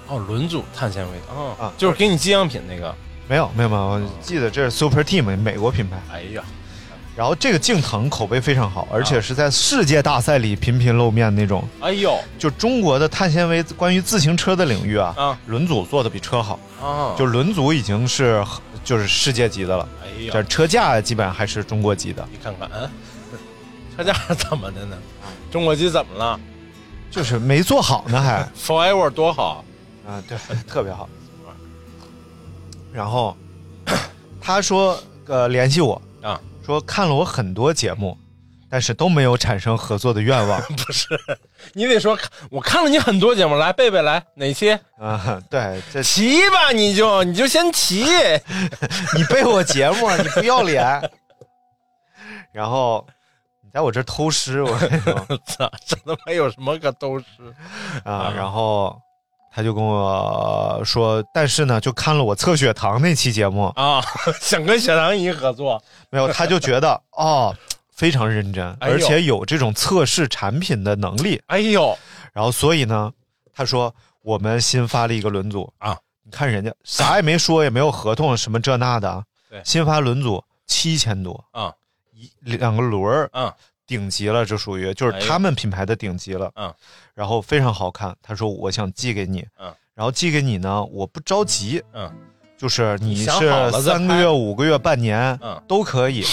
Speaker 4: 哦，轮组碳纤维哦
Speaker 7: 啊。
Speaker 4: 就是给你寄样品那个。
Speaker 7: 没有没有没有，我记得这是 Super Team 美国品牌。
Speaker 4: 哎呀，
Speaker 7: 然后这个敬腾口碑非常好，而且是在世界大赛里频频露面那种。
Speaker 4: 哎呦。
Speaker 7: 就中国的碳纤维关于自行车的领域啊，
Speaker 4: 啊。
Speaker 7: 轮组做的比车好，
Speaker 4: 啊，
Speaker 7: 就轮组已经是就是世界级的了，
Speaker 4: 哎呀
Speaker 7: 这，车架基本上还是中国级的，
Speaker 4: 你看看，嗯，车架是怎么的呢？中国机怎么了
Speaker 7: 就是没做好呢还。[laughs]
Speaker 4: Forever 多好
Speaker 7: 啊，对，特别好。然后他说，呃，联系我
Speaker 4: 啊，
Speaker 7: 说看了我很多节目，但是都没有产生合作的愿望 [laughs]
Speaker 4: 不是，你得说，我看了你很多节目，来贝贝来哪期？
Speaker 7: 啊。对，这
Speaker 4: 骑吧，你就你就先骑。[laughs]
Speaker 7: 你背我节目，你不要脸。然后你在我这偷师，[laughs] 我
Speaker 4: 操，这他妈有什么可偷师？[laughs]
Speaker 7: 啊。然后他就跟我说，但是呢，就看了我测血糖那期节目，
Speaker 4: 啊，[laughs] 想跟血糖仪合作，
Speaker 7: 没有，他就觉得哦，非常认真，而且有这种测试产品的能力。
Speaker 4: 哎呦，
Speaker 7: 然后所以呢，他说我们新发了一个轮组
Speaker 4: 啊，
Speaker 7: 你看人家啥也没说，也没有合同，什么这那的啊，
Speaker 4: 对
Speaker 7: 新发轮组七千多
Speaker 4: 啊，
Speaker 7: 一两个轮儿，
Speaker 4: 嗯，
Speaker 7: 顶级了，这属于就是他们品牌的顶级了，
Speaker 4: 嗯，
Speaker 7: 然后非常好看。他说我想寄给你，
Speaker 4: 嗯，
Speaker 7: 然后寄给你呢，我不着急，
Speaker 4: 嗯，
Speaker 7: 就是你是三个月、五个月、半年，
Speaker 4: 嗯。
Speaker 7: 都可以。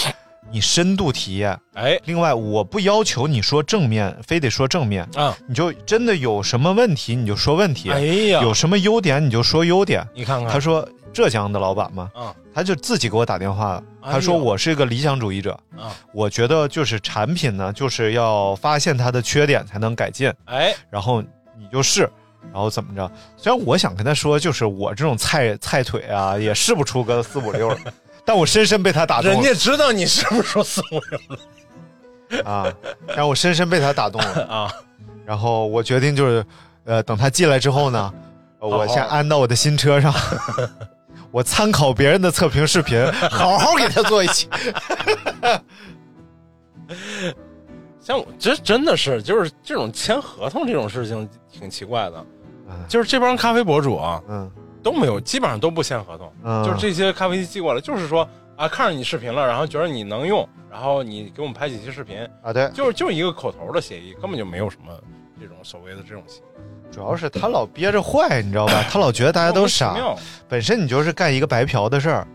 Speaker 7: 你深度体验，
Speaker 4: 哎。
Speaker 7: 另外我不要求你说正面，非得说正面，
Speaker 4: 啊，
Speaker 7: 你就真的有什么问题你就说问题，
Speaker 4: 哎呀，
Speaker 7: 有什么优点你就说优点。
Speaker 4: 你看看，
Speaker 7: 他说浙江的老板嘛，
Speaker 4: 嗯
Speaker 7: 他就自己给我打电话他说我是一个理想主义者，
Speaker 4: 啊，
Speaker 7: 我觉得就是产品呢，就是要发现它的缺点才能改进，
Speaker 4: 哎，
Speaker 7: 然后你就试。然后怎么着？虽然我想跟他说，就是我这种菜菜腿啊，也试不出个四五六，[laughs] 但我深深被他打动了
Speaker 4: 人家知道你是不是说四五六
Speaker 7: 啊！但我深深被他打动了。[laughs]
Speaker 4: 啊？
Speaker 7: 然后我决定就是，呃，等他进来之后呢，呃我先安到我的新车上，[laughs] 我参考别人的测评视频，[laughs] 好好给他做一期。[laughs]
Speaker 4: 像我这真的是就是这种签合同这种事情挺奇怪的，
Speaker 7: 嗯。
Speaker 4: 就是这帮咖啡博主啊
Speaker 7: 嗯。
Speaker 4: 都没有，基本上都不签合同，
Speaker 7: 嗯，
Speaker 4: 就是这些咖啡机寄过来，就是说啊看着你视频了，然后觉得你能用，然后你给我们拍几期视频，
Speaker 7: 啊，对，
Speaker 4: 就是就是一个口头的协议，根本就没有什么这种所谓的这种协议，
Speaker 7: 主要是他老憋着坏，你知道吧？[coughs] 他老觉得大家都傻。本身你就是干一个白嫖的事儿，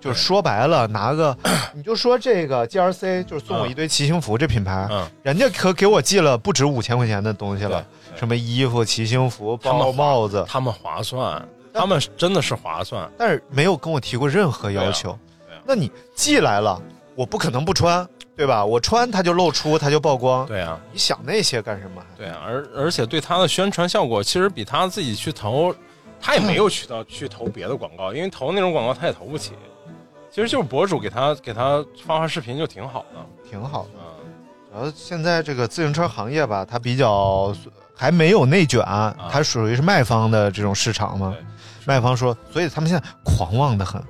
Speaker 7: 就是说白了，拿个 [coughs] 你就说这个 GRC 就是送我一堆骑行服这品牌，
Speaker 4: 嗯，
Speaker 7: 人家可给我寄了不止五千块钱的东西了，什么衣服、骑行服、包、帽子，
Speaker 4: 他们划算，他们真的是划算，
Speaker 7: 但是没有跟我提过任何要求。那你寄来了，我不可能不穿，对吧？我穿它就露出，它就曝光。
Speaker 4: 对啊，
Speaker 7: 你想那些干什么？
Speaker 4: 对啊，而而且对他的宣传效果，其实比他自己去投，他也没有渠道去投别的广告，因为投那种广告他也投不起。其实就是博主给他给他发发视频就挺好的，
Speaker 7: 挺好的。
Speaker 4: 嗯，
Speaker 7: 主要现在这个自行车行业吧，它比较还没有内卷，它属于是卖方的这种市场嘛。卖方说，所以他们现在狂妄的很。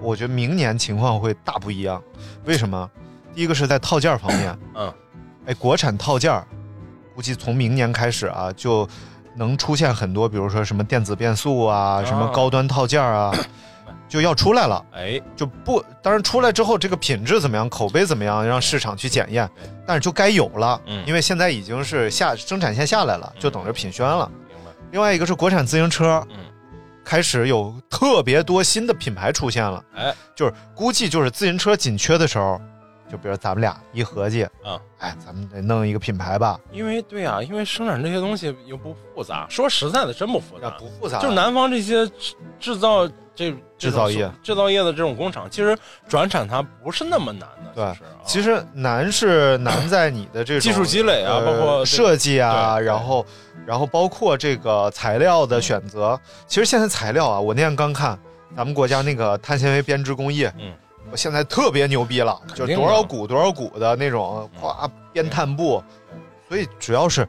Speaker 4: 嗯
Speaker 7: 我觉得明年情况会大不一样。为什么？第一个是在套件方面，
Speaker 4: 嗯，
Speaker 7: 哎，国产套件儿估计从明年开始啊，就能出现很多，比如说什么电子变速啊，什么高端套件儿啊，[coughs] 就要出来了。
Speaker 4: 哎，
Speaker 7: 就不，当然出来之后，这个品质怎么样，口碑怎么样，让市场去检验。但是就该有了，
Speaker 4: 嗯
Speaker 7: 因为现在已经是下生产线下来了，就等着品宣了。
Speaker 4: 明白，
Speaker 7: 另外一个是国产自行车，
Speaker 4: 嗯，
Speaker 7: 开始有特别多新的品牌出现了，
Speaker 4: 哎，
Speaker 7: 就是估计就是自行车紧缺的时候，就比如咱们俩一合计，
Speaker 4: 嗯，
Speaker 7: 哎，咱们得弄一个品牌吧，
Speaker 4: 因为对啊，因为生产这些东西又不复杂，说实在的，真不复杂，
Speaker 7: 不复杂，
Speaker 4: 就是南方这些制制造这
Speaker 7: 制造业。
Speaker 4: 制造业的这种工厂，其实转产它不是那么难的，
Speaker 7: 对。
Speaker 4: 其实
Speaker 7: 难是难在你的这种
Speaker 4: 技术积累啊
Speaker 7: 呃
Speaker 4: 包括
Speaker 7: 设计啊，然后然后包括这个材料的选择。其实现在材料啊，我那天刚看咱们国家那个碳纤维编织工艺，
Speaker 4: 嗯，
Speaker 7: 我现在特别牛逼了，就多少股多少股的那种，
Speaker 4: 嗯
Speaker 7: 哗编碳布，所以主要是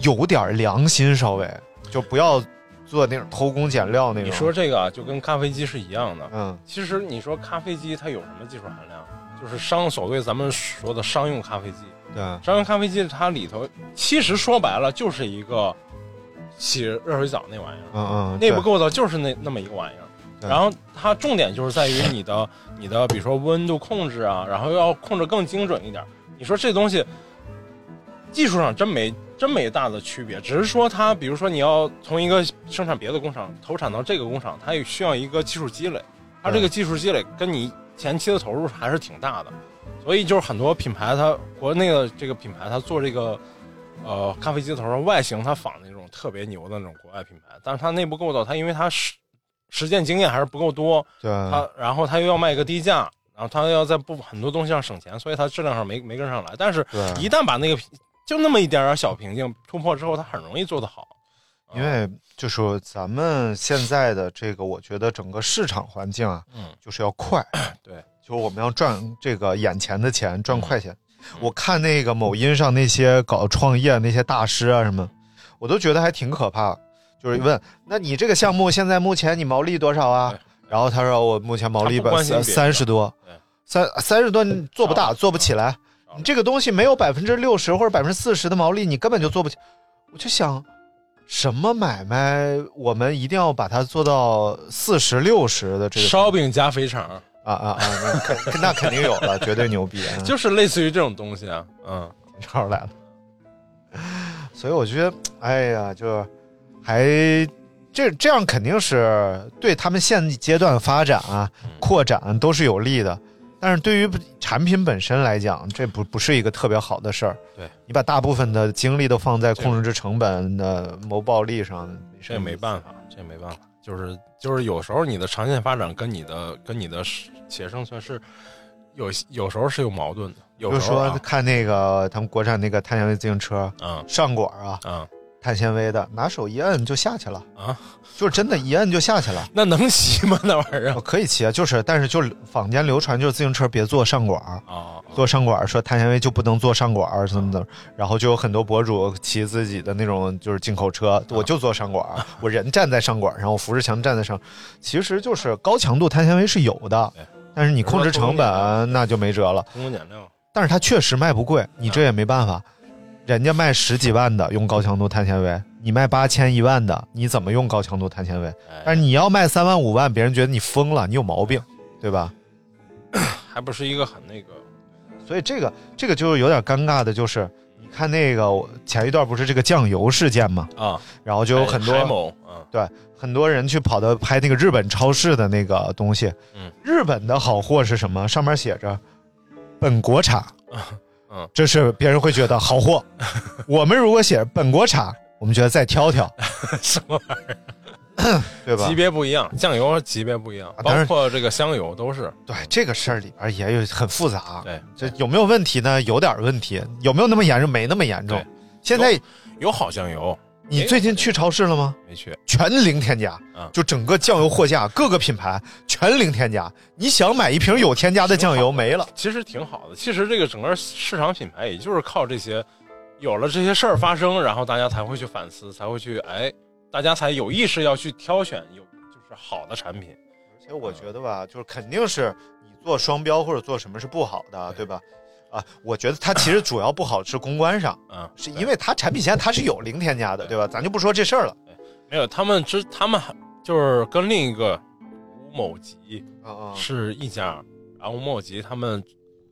Speaker 7: 有点良心，稍微就不要做那种偷工减料那种。
Speaker 4: 你说这个啊，就跟咖啡机是一样的。
Speaker 7: 嗯
Speaker 4: 其实你说咖啡机它有什么技术含量？就是商所谓咱们说的商用咖啡机。
Speaker 7: 对
Speaker 4: 商用咖啡机它里头其实说白了就是一个洗热水澡那玩意儿，
Speaker 7: 嗯嗯，
Speaker 4: 内部构造就是那那么一个玩意儿。然后它重点就是在于你的你的，比如说温度控制啊，然后要控制更精准一点。你说这东西技术上真没真没大的区别，只是说它，比如说你要从一个生产别的工厂投产到这个工厂，它也需要一个技术积累，它这个技术积累跟你前期的投入还是挺大的，所以就是很多品牌它国内的这个品牌它做这个呃咖啡机的头上外形它仿那种特别牛的那种国外品牌，但是它内部构造它因为它实实践经验还是不够多，
Speaker 7: 对，
Speaker 4: 它然后它又要卖一个低价，然后它要在不很多东西上省钱，所以它质量上没没跟上来。但是一旦把那个就那么一点点小瓶颈突破之后，它很容易做得好。
Speaker 7: 因为就是咱们现在的这个，我觉得整个市场环境啊，
Speaker 4: 嗯，
Speaker 7: 就是要快，
Speaker 4: 对，
Speaker 7: 就是我们要赚这个眼前的钱，赚快钱。
Speaker 4: 嗯
Speaker 7: 我看那个某音上那些搞创业那些大师啊什么，我都觉得还挺可怕。就是问，那你这个项目现在目前你毛利多少啊？然后他说我目前毛利
Speaker 4: 他不关心
Speaker 7: 三三十多
Speaker 4: 对，
Speaker 7: 三三十多你做不大，做不起来。你这个东西没有百分之六十或者百分之四十的毛利，你根本就做不起。我就想，什么买卖我们一定要把它做到四十六十的这个
Speaker 4: 烧饼加肥肠，
Speaker 7: 啊啊啊！那肯那 [laughs] 肯定有了，绝对牛逼，啊
Speaker 4: 就是类似于这种东西啊。嗯，[laughs]
Speaker 7: 超来了。所以我觉得，哎呀，就还这这样肯定是对他们现阶段发展啊、扩展都是有利的。但是对于产品本身来讲，这不不是一个特别好的事儿。
Speaker 4: 对
Speaker 7: 你把大部分的精力都放在控制成本的谋暴利上，
Speaker 4: 这也没办法，这也没办法。就是就是有时候你的长线发展跟你的跟你的企业生存是有有时候是有矛盾的。有
Speaker 7: 比如说
Speaker 4: 时候啊
Speaker 7: 看那个他们国产那个碳纤维自行车
Speaker 4: 嗯
Speaker 7: 上管啊，
Speaker 4: 嗯
Speaker 7: 碳纤维的，拿手一摁就下去了，
Speaker 4: 啊，
Speaker 7: 就是真的，一摁就下去了。[laughs]
Speaker 4: 那能骑吗？那玩意儿
Speaker 7: 哦可以骑啊，就是，但是就是坊间流传就是自行车别坐上管儿，
Speaker 4: 啊，
Speaker 7: 坐上管儿说碳纤维就不能坐上管儿什么的，然后就有很多博主骑自己的那种就是进口车，我就坐上管儿，[laughs] 我人站在上管儿上，我扶着墙站在上，其实就是高强度碳纤维是有的，但是你控制成本那就没辙了。
Speaker 4: 通风减料。
Speaker 7: 但是它确实卖不贵，你这也没办法。人家卖十几万的用高强度碳纤维，你卖八千一万的，你怎么用高强度碳纤维？
Speaker 4: 哎。
Speaker 7: 但是你要卖三万五万，别人觉得你疯了，你有毛病，对吧？
Speaker 4: 还不是一个很那个，
Speaker 7: 所以这个这个就是有点尴尬的，就是你看那个前一段不是这个酱油事件嘛，
Speaker 4: 啊，
Speaker 7: 然后就有很多对很多人去跑到拍那个日本超市的那个东西，
Speaker 4: 嗯，
Speaker 7: 日本的好货是什么？上面写着本国产，[laughs]
Speaker 4: 嗯，
Speaker 7: 这是别人会觉得好货。我们如果写本国产，我们觉得再挑挑，[laughs]
Speaker 4: 什么玩意儿？
Speaker 7: 对吧
Speaker 4: 级？别不一样，酱油级别不一样，包括这个香油都是。
Speaker 7: 对这个事儿里边也有很复杂，
Speaker 4: 对，
Speaker 7: 这有没有问题呢？有点问题，有没有那么严重？没那么严重。现在
Speaker 4: 有好酱油，
Speaker 7: 你最近去超市了吗？
Speaker 4: 没去。
Speaker 7: 全零添加
Speaker 4: 嗯，
Speaker 7: 就整个酱油货架各个品牌全零添加。你想买一瓶有添加的酱油没了，
Speaker 4: 其实挺好的。其实这个整个市场品牌，也就是靠这些，有了这些事儿发生，然后大家才会去反思，才会去哎，大家才有意识要去挑选有就是好的产品。
Speaker 7: 而且我觉得吧，就是肯定是你做双标或者做什么是不好的，对吧？啊，我觉得它其实主要不好是公关上，
Speaker 4: 嗯，
Speaker 7: 是因为它产品线它是有零添加的，对吧？咱就不说这事儿了。
Speaker 4: 没有他们之他们还就是跟另一个吴某吉是一家，然后吴某吉他们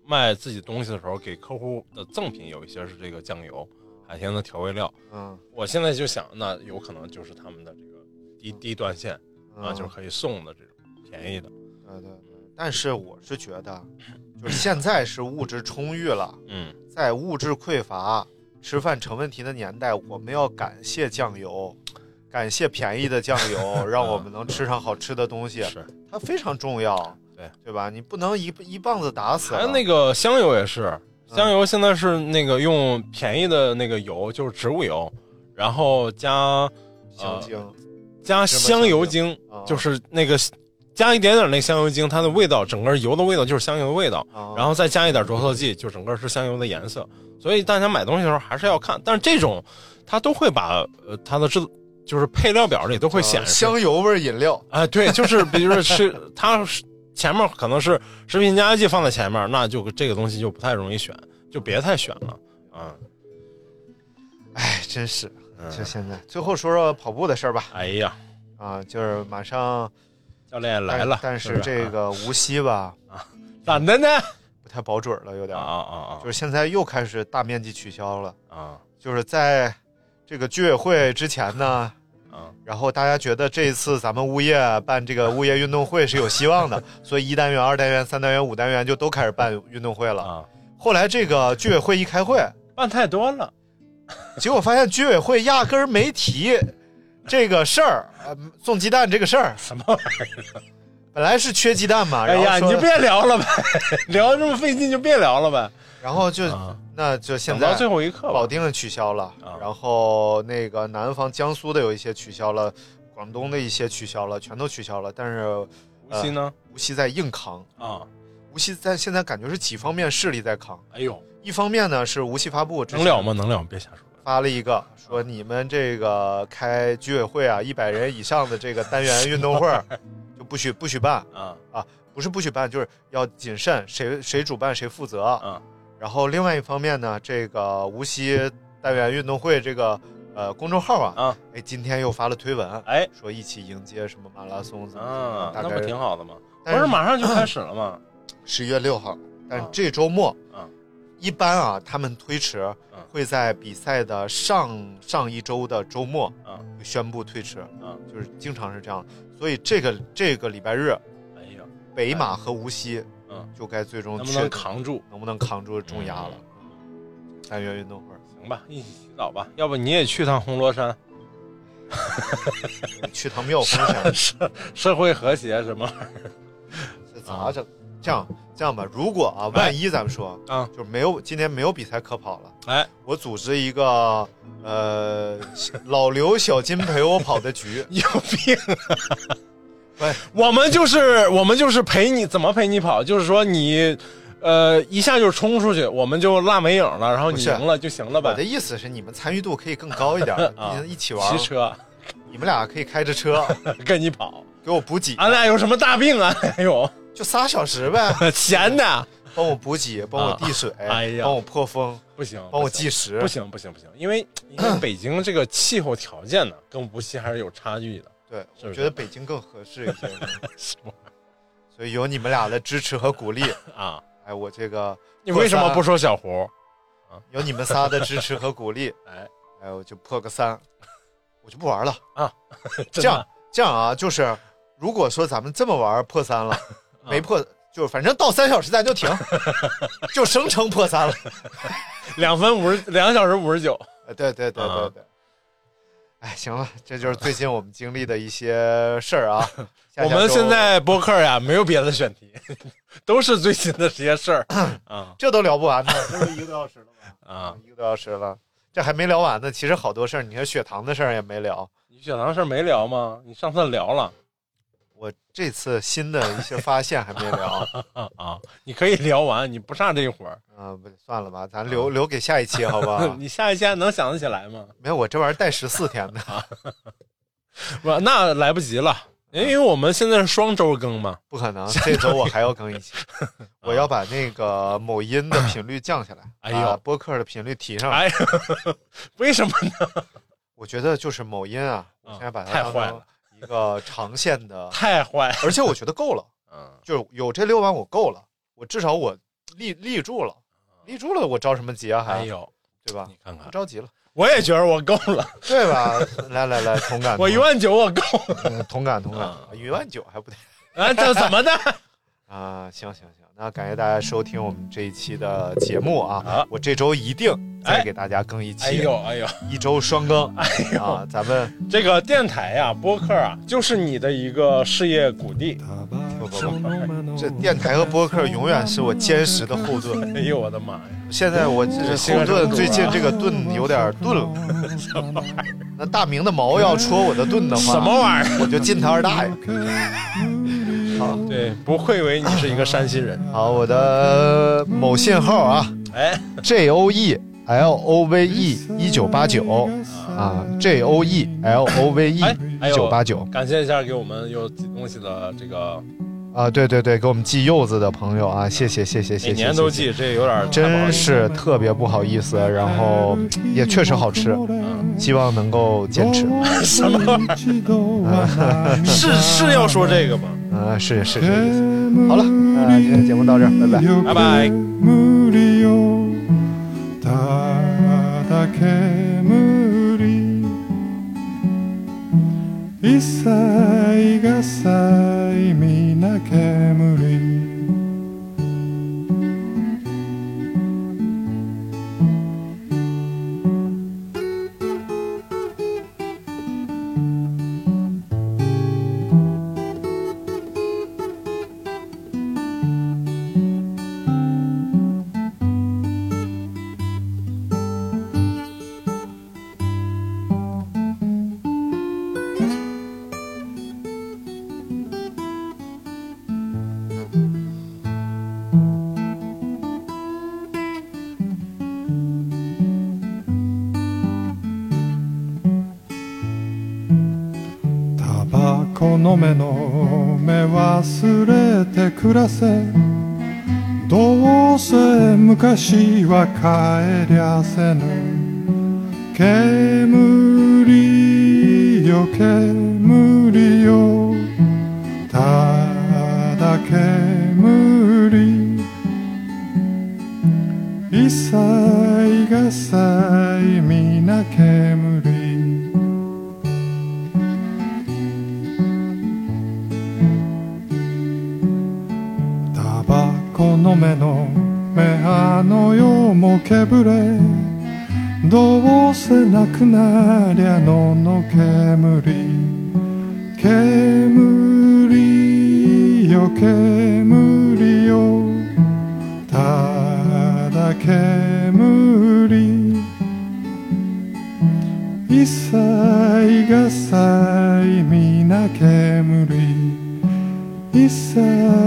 Speaker 4: 卖自己东西的时候，给客户的赠品有一些是这个酱油、海鲜的调味料。
Speaker 7: 嗯
Speaker 4: 我现在就想，那有可能就是他们的这个低低端线啊，
Speaker 7: 嗯
Speaker 4: 就是可以送的这种便宜的。
Speaker 7: 对对对。但是我是觉得，[clears throat] 就是现在是物质充裕了，
Speaker 4: 嗯，
Speaker 7: 在物质匮乏、吃饭成问题的年代，我们要感谢酱油，感谢便宜的酱油，[laughs] 让我们能吃上好吃的东西，
Speaker 4: 是。
Speaker 7: 它非常重要，
Speaker 4: 对
Speaker 7: 对吧？你不能一一棒子打死了。
Speaker 4: 还有那个香油也是，香油现在是那个用便宜的那个油，就是植物油，然后加
Speaker 7: 香精，
Speaker 4: 加香油精，
Speaker 7: 啊
Speaker 4: 就是那个加一点点那香油精，它的味道，整个油的味道就是香油的味道，
Speaker 7: 啊
Speaker 4: 然后再加一点着色剂，就整个是香油的颜色。所以大家买东西的时候还是要看，但是这种它都会把呃它的制就是配料表里都会显示
Speaker 7: 香油味儿饮料，
Speaker 4: 啊，对，就是比如说是它前面可能是食品添加剂放在前面，那就这个东西就不太容易选，就别太选了啊。
Speaker 7: 哎，真是，就现在，最后说说跑步的事儿吧。
Speaker 4: 哎呀，
Speaker 7: 啊，就是马上
Speaker 4: 教练来了，
Speaker 7: 但但是这个无锡吧，啊
Speaker 4: 咋的呢？
Speaker 7: 不太保准了，有点
Speaker 4: 啊。啊啊
Speaker 7: 就是现在又开始大面积取消了。
Speaker 4: 啊
Speaker 7: 就是在这个居委会之前呢，
Speaker 4: 啊
Speaker 7: 然后大家觉得这一次咱们物业办这个物业运动会是有希望的，所以一单元、二单元、三单元、五单元就都开始办运动会了。
Speaker 4: 啊！
Speaker 7: 后来这个居委会一开会，
Speaker 4: 办太多了，
Speaker 7: 结果发现居委会压根儿没提这个事儿，呃，送鸡蛋这个事儿。
Speaker 4: 什么玩意儿？
Speaker 7: 本来是缺鸡蛋嘛，
Speaker 4: 哎呀，你就别聊了呗，[laughs] 聊这么费劲就别聊了呗。
Speaker 7: 然后就、
Speaker 4: 啊
Speaker 7: 那就现在
Speaker 4: 到最后一刻吧
Speaker 7: 保。定的取消了，
Speaker 4: 啊
Speaker 7: 然后那个南方江苏的有一些取消了，广东的一些取消了，全都取消了。但是
Speaker 4: 无锡呢？
Speaker 7: 无锡在硬扛，
Speaker 4: 啊，
Speaker 7: 无锡在现在感觉是几方面势力在扛。
Speaker 4: 哎呦，
Speaker 7: 一方面呢是无锡发布
Speaker 4: 能了吗？能了，别瞎说。
Speaker 7: 发了一个说你们这个开居委会啊，一百人以上的这个单元运动会 [laughs] 就不许不许办。
Speaker 4: 啊。
Speaker 7: 啊，不是不许办，就是要谨慎，谁谁主办谁负责。
Speaker 4: 啊
Speaker 7: 然后另外一方面呢，这个无锡单元运动会这个呃公众号啊，
Speaker 4: 啊。
Speaker 7: 哎，今天又发了推文，
Speaker 4: 哎。
Speaker 7: 说一起迎接什么马拉松怎么怎么
Speaker 4: 啊，那不挺好的吗？不
Speaker 7: 但
Speaker 4: 是马上就开始了吗？
Speaker 7: 十月六号，但
Speaker 4: 啊。
Speaker 7: 这周末
Speaker 4: 啊
Speaker 7: 一般啊，他们推迟
Speaker 4: 嗯
Speaker 7: 会在比赛的上上一周的周末宣布推迟，
Speaker 4: 啊，
Speaker 7: 就是经常是这样。所以这个这个礼拜日，
Speaker 4: 哎呀，
Speaker 7: 北马和无锡
Speaker 4: 嗯，
Speaker 7: 就该最终
Speaker 4: 能不能扛住？
Speaker 7: 能不能扛住重压了。单元运动会，
Speaker 4: 行吧，一起洗澡吧。要不你也去趟红罗山，[laughs]
Speaker 7: 去趟妙峰山，[laughs]
Speaker 4: 社社会和谐什么玩意
Speaker 7: 这咋整？这样这样吧，如果啊，万一咱们说
Speaker 4: 儿啊？
Speaker 7: 就没有今天没有比赛可跑了，
Speaker 4: 哎，
Speaker 7: 我组织一个呃老刘小金陪我跑的局，[laughs]
Speaker 4: 有病啊！
Speaker 7: 喂，
Speaker 4: 我们就是我们就是陪你怎么陪你跑，就是说你，呃，一下就冲出去，我们就落没影了，然后你赢了就行了呗。
Speaker 7: 我的。意思是你们参与度可以更高一点，[laughs]
Speaker 4: 啊。
Speaker 7: 你一起玩
Speaker 4: 骑，车。
Speaker 7: 你们俩可以开着车。[laughs]
Speaker 4: 跟你跑，
Speaker 7: 给我补给，
Speaker 4: 俺俩有什么大病啊？哎呦，
Speaker 7: 就仨小时呗，[laughs]
Speaker 4: 闲的
Speaker 7: 帮我补给，帮我递水，
Speaker 4: 哎呀。
Speaker 7: 帮我破风，
Speaker 4: 不行，
Speaker 7: 帮我计时，
Speaker 4: 不行不行不行，因为因为北京这个气候条件呢，[clears throat] 跟无锡还是有差距的。
Speaker 7: 对，
Speaker 4: 是是？
Speaker 7: 我觉得北京更合适一些，[laughs]
Speaker 4: 什么？
Speaker 7: 所以有你们俩的支持和鼓励，[laughs]
Speaker 4: 啊？
Speaker 7: 哎，我这个
Speaker 4: 你为什么不说小胡？
Speaker 7: 有你们仨的支持和鼓励，
Speaker 4: 哎，
Speaker 7: 哎，我就破个三，我就不玩了。
Speaker 4: 啊
Speaker 7: 这样这样啊，就是如果说咱们这么玩破三了，
Speaker 4: 啊
Speaker 7: 没破，就反正到三小时咱就停，[laughs] 就声称破三了。
Speaker 4: 两分五十两小时五十九，
Speaker 7: 呃对对对对
Speaker 4: 啊
Speaker 7: 对。哎，行了，这就是最近我们经历的一些事儿啊。[laughs]
Speaker 4: 我们现在播客呀没有别的选题，[laughs] 都是最新的这些事儿啊
Speaker 7: 这都聊不完呢，这都一个多小时了吧？
Speaker 4: 啊！
Speaker 7: 一个多小时了，这还没聊完呢。其实好多事儿，你看血糖的事儿也没聊。
Speaker 4: 你血糖事儿没聊吗？你上次聊了
Speaker 7: 我这次新的一些发现还没聊
Speaker 4: 啊 [laughs] 啊！你可以聊完，你不上这一会儿。
Speaker 7: 啊，不算了吧，咱留留给下一期好吧？[laughs]
Speaker 4: 你下一期还能想得起来吗？
Speaker 7: 没有，我这玩意儿带十四天的。
Speaker 4: 不，那来不及了，因为我们现在是双周更嘛。
Speaker 7: 不可能，这周我还要更一期，[laughs] 我要把那个某音的频率降下来，
Speaker 4: 哎
Speaker 7: 播客的频率提上来。
Speaker 4: 哎呀，为什么呢？
Speaker 7: 我觉得就是某音啊，我
Speaker 4: 啊
Speaker 7: 现在把它
Speaker 4: 太坏了
Speaker 7: 一个长线的，
Speaker 4: 太坏。
Speaker 7: 而且我觉得够了，
Speaker 4: 嗯，
Speaker 7: 就是有这六万我够了，我至少我立立住了，立住了，我着什么急啊？还、
Speaker 4: 哎呦，
Speaker 7: 对吧
Speaker 4: 你？看看
Speaker 7: 不，着急了，
Speaker 4: 我也觉得我够了，
Speaker 7: 对吧？[laughs] 来来来，同感，[laughs]
Speaker 4: 我一万九我够了。
Speaker 7: 嗯同感同感
Speaker 4: 啊，
Speaker 7: 一万九还不得
Speaker 4: 啊，这怎么的？
Speaker 7: 啊？行行行，那感谢大家收听我们这一期的节目啊
Speaker 4: 啊！
Speaker 7: 我这周一定再
Speaker 4: 哎
Speaker 7: 给大家更一期，
Speaker 4: 哎呦哎呦，
Speaker 7: 一周双更
Speaker 4: 哎呦，
Speaker 7: 啊！咱们
Speaker 4: 这个电台呀、播客啊，就是你的一个事业谷地。
Speaker 7: 不不不，这电台和播客永远是我坚实的后盾。
Speaker 4: 哎呦我的妈呀！
Speaker 7: 现在我这是后盾，最近这个盾有点 [laughs] 钝了。那大明的毛要戳我的盾的话，
Speaker 4: 什么玩意儿？
Speaker 7: 我就进他二大爷。[laughs] 好。
Speaker 4: 对，不愧为你是一个山西人。
Speaker 7: 好，我的某信号啊。
Speaker 4: 哎
Speaker 7: ，，J O E L O V E 一九八九。啊，J O E L O V E 一
Speaker 4: 有
Speaker 7: 九八九。
Speaker 4: 感谢一下给我们有寄东西的这个
Speaker 7: 啊，对对对，给我们寄柚子的朋友啊，谢谢谢谢谢谢，
Speaker 4: 每年都
Speaker 7: 谢谢
Speaker 4: 寄，这有点儿
Speaker 7: 真是特别不好意思，然后也确实好吃，希望能够坚持。[laughs]
Speaker 4: 什么玩意儿？是是要说这个吗？
Speaker 7: 啊，是是这个意思。好了，那今天节目到这儿，拜拜。
Speaker 4: 拜拜。
Speaker 8: 無理忘れて暮らせ。どうせ昔は帰りゃせぬ。煙よ煙よ。ただ煙の目の目あの世もけぶれ。どうせなくなりゃのの煙煙よ煙よ。ただ煙一切が際皆煙一切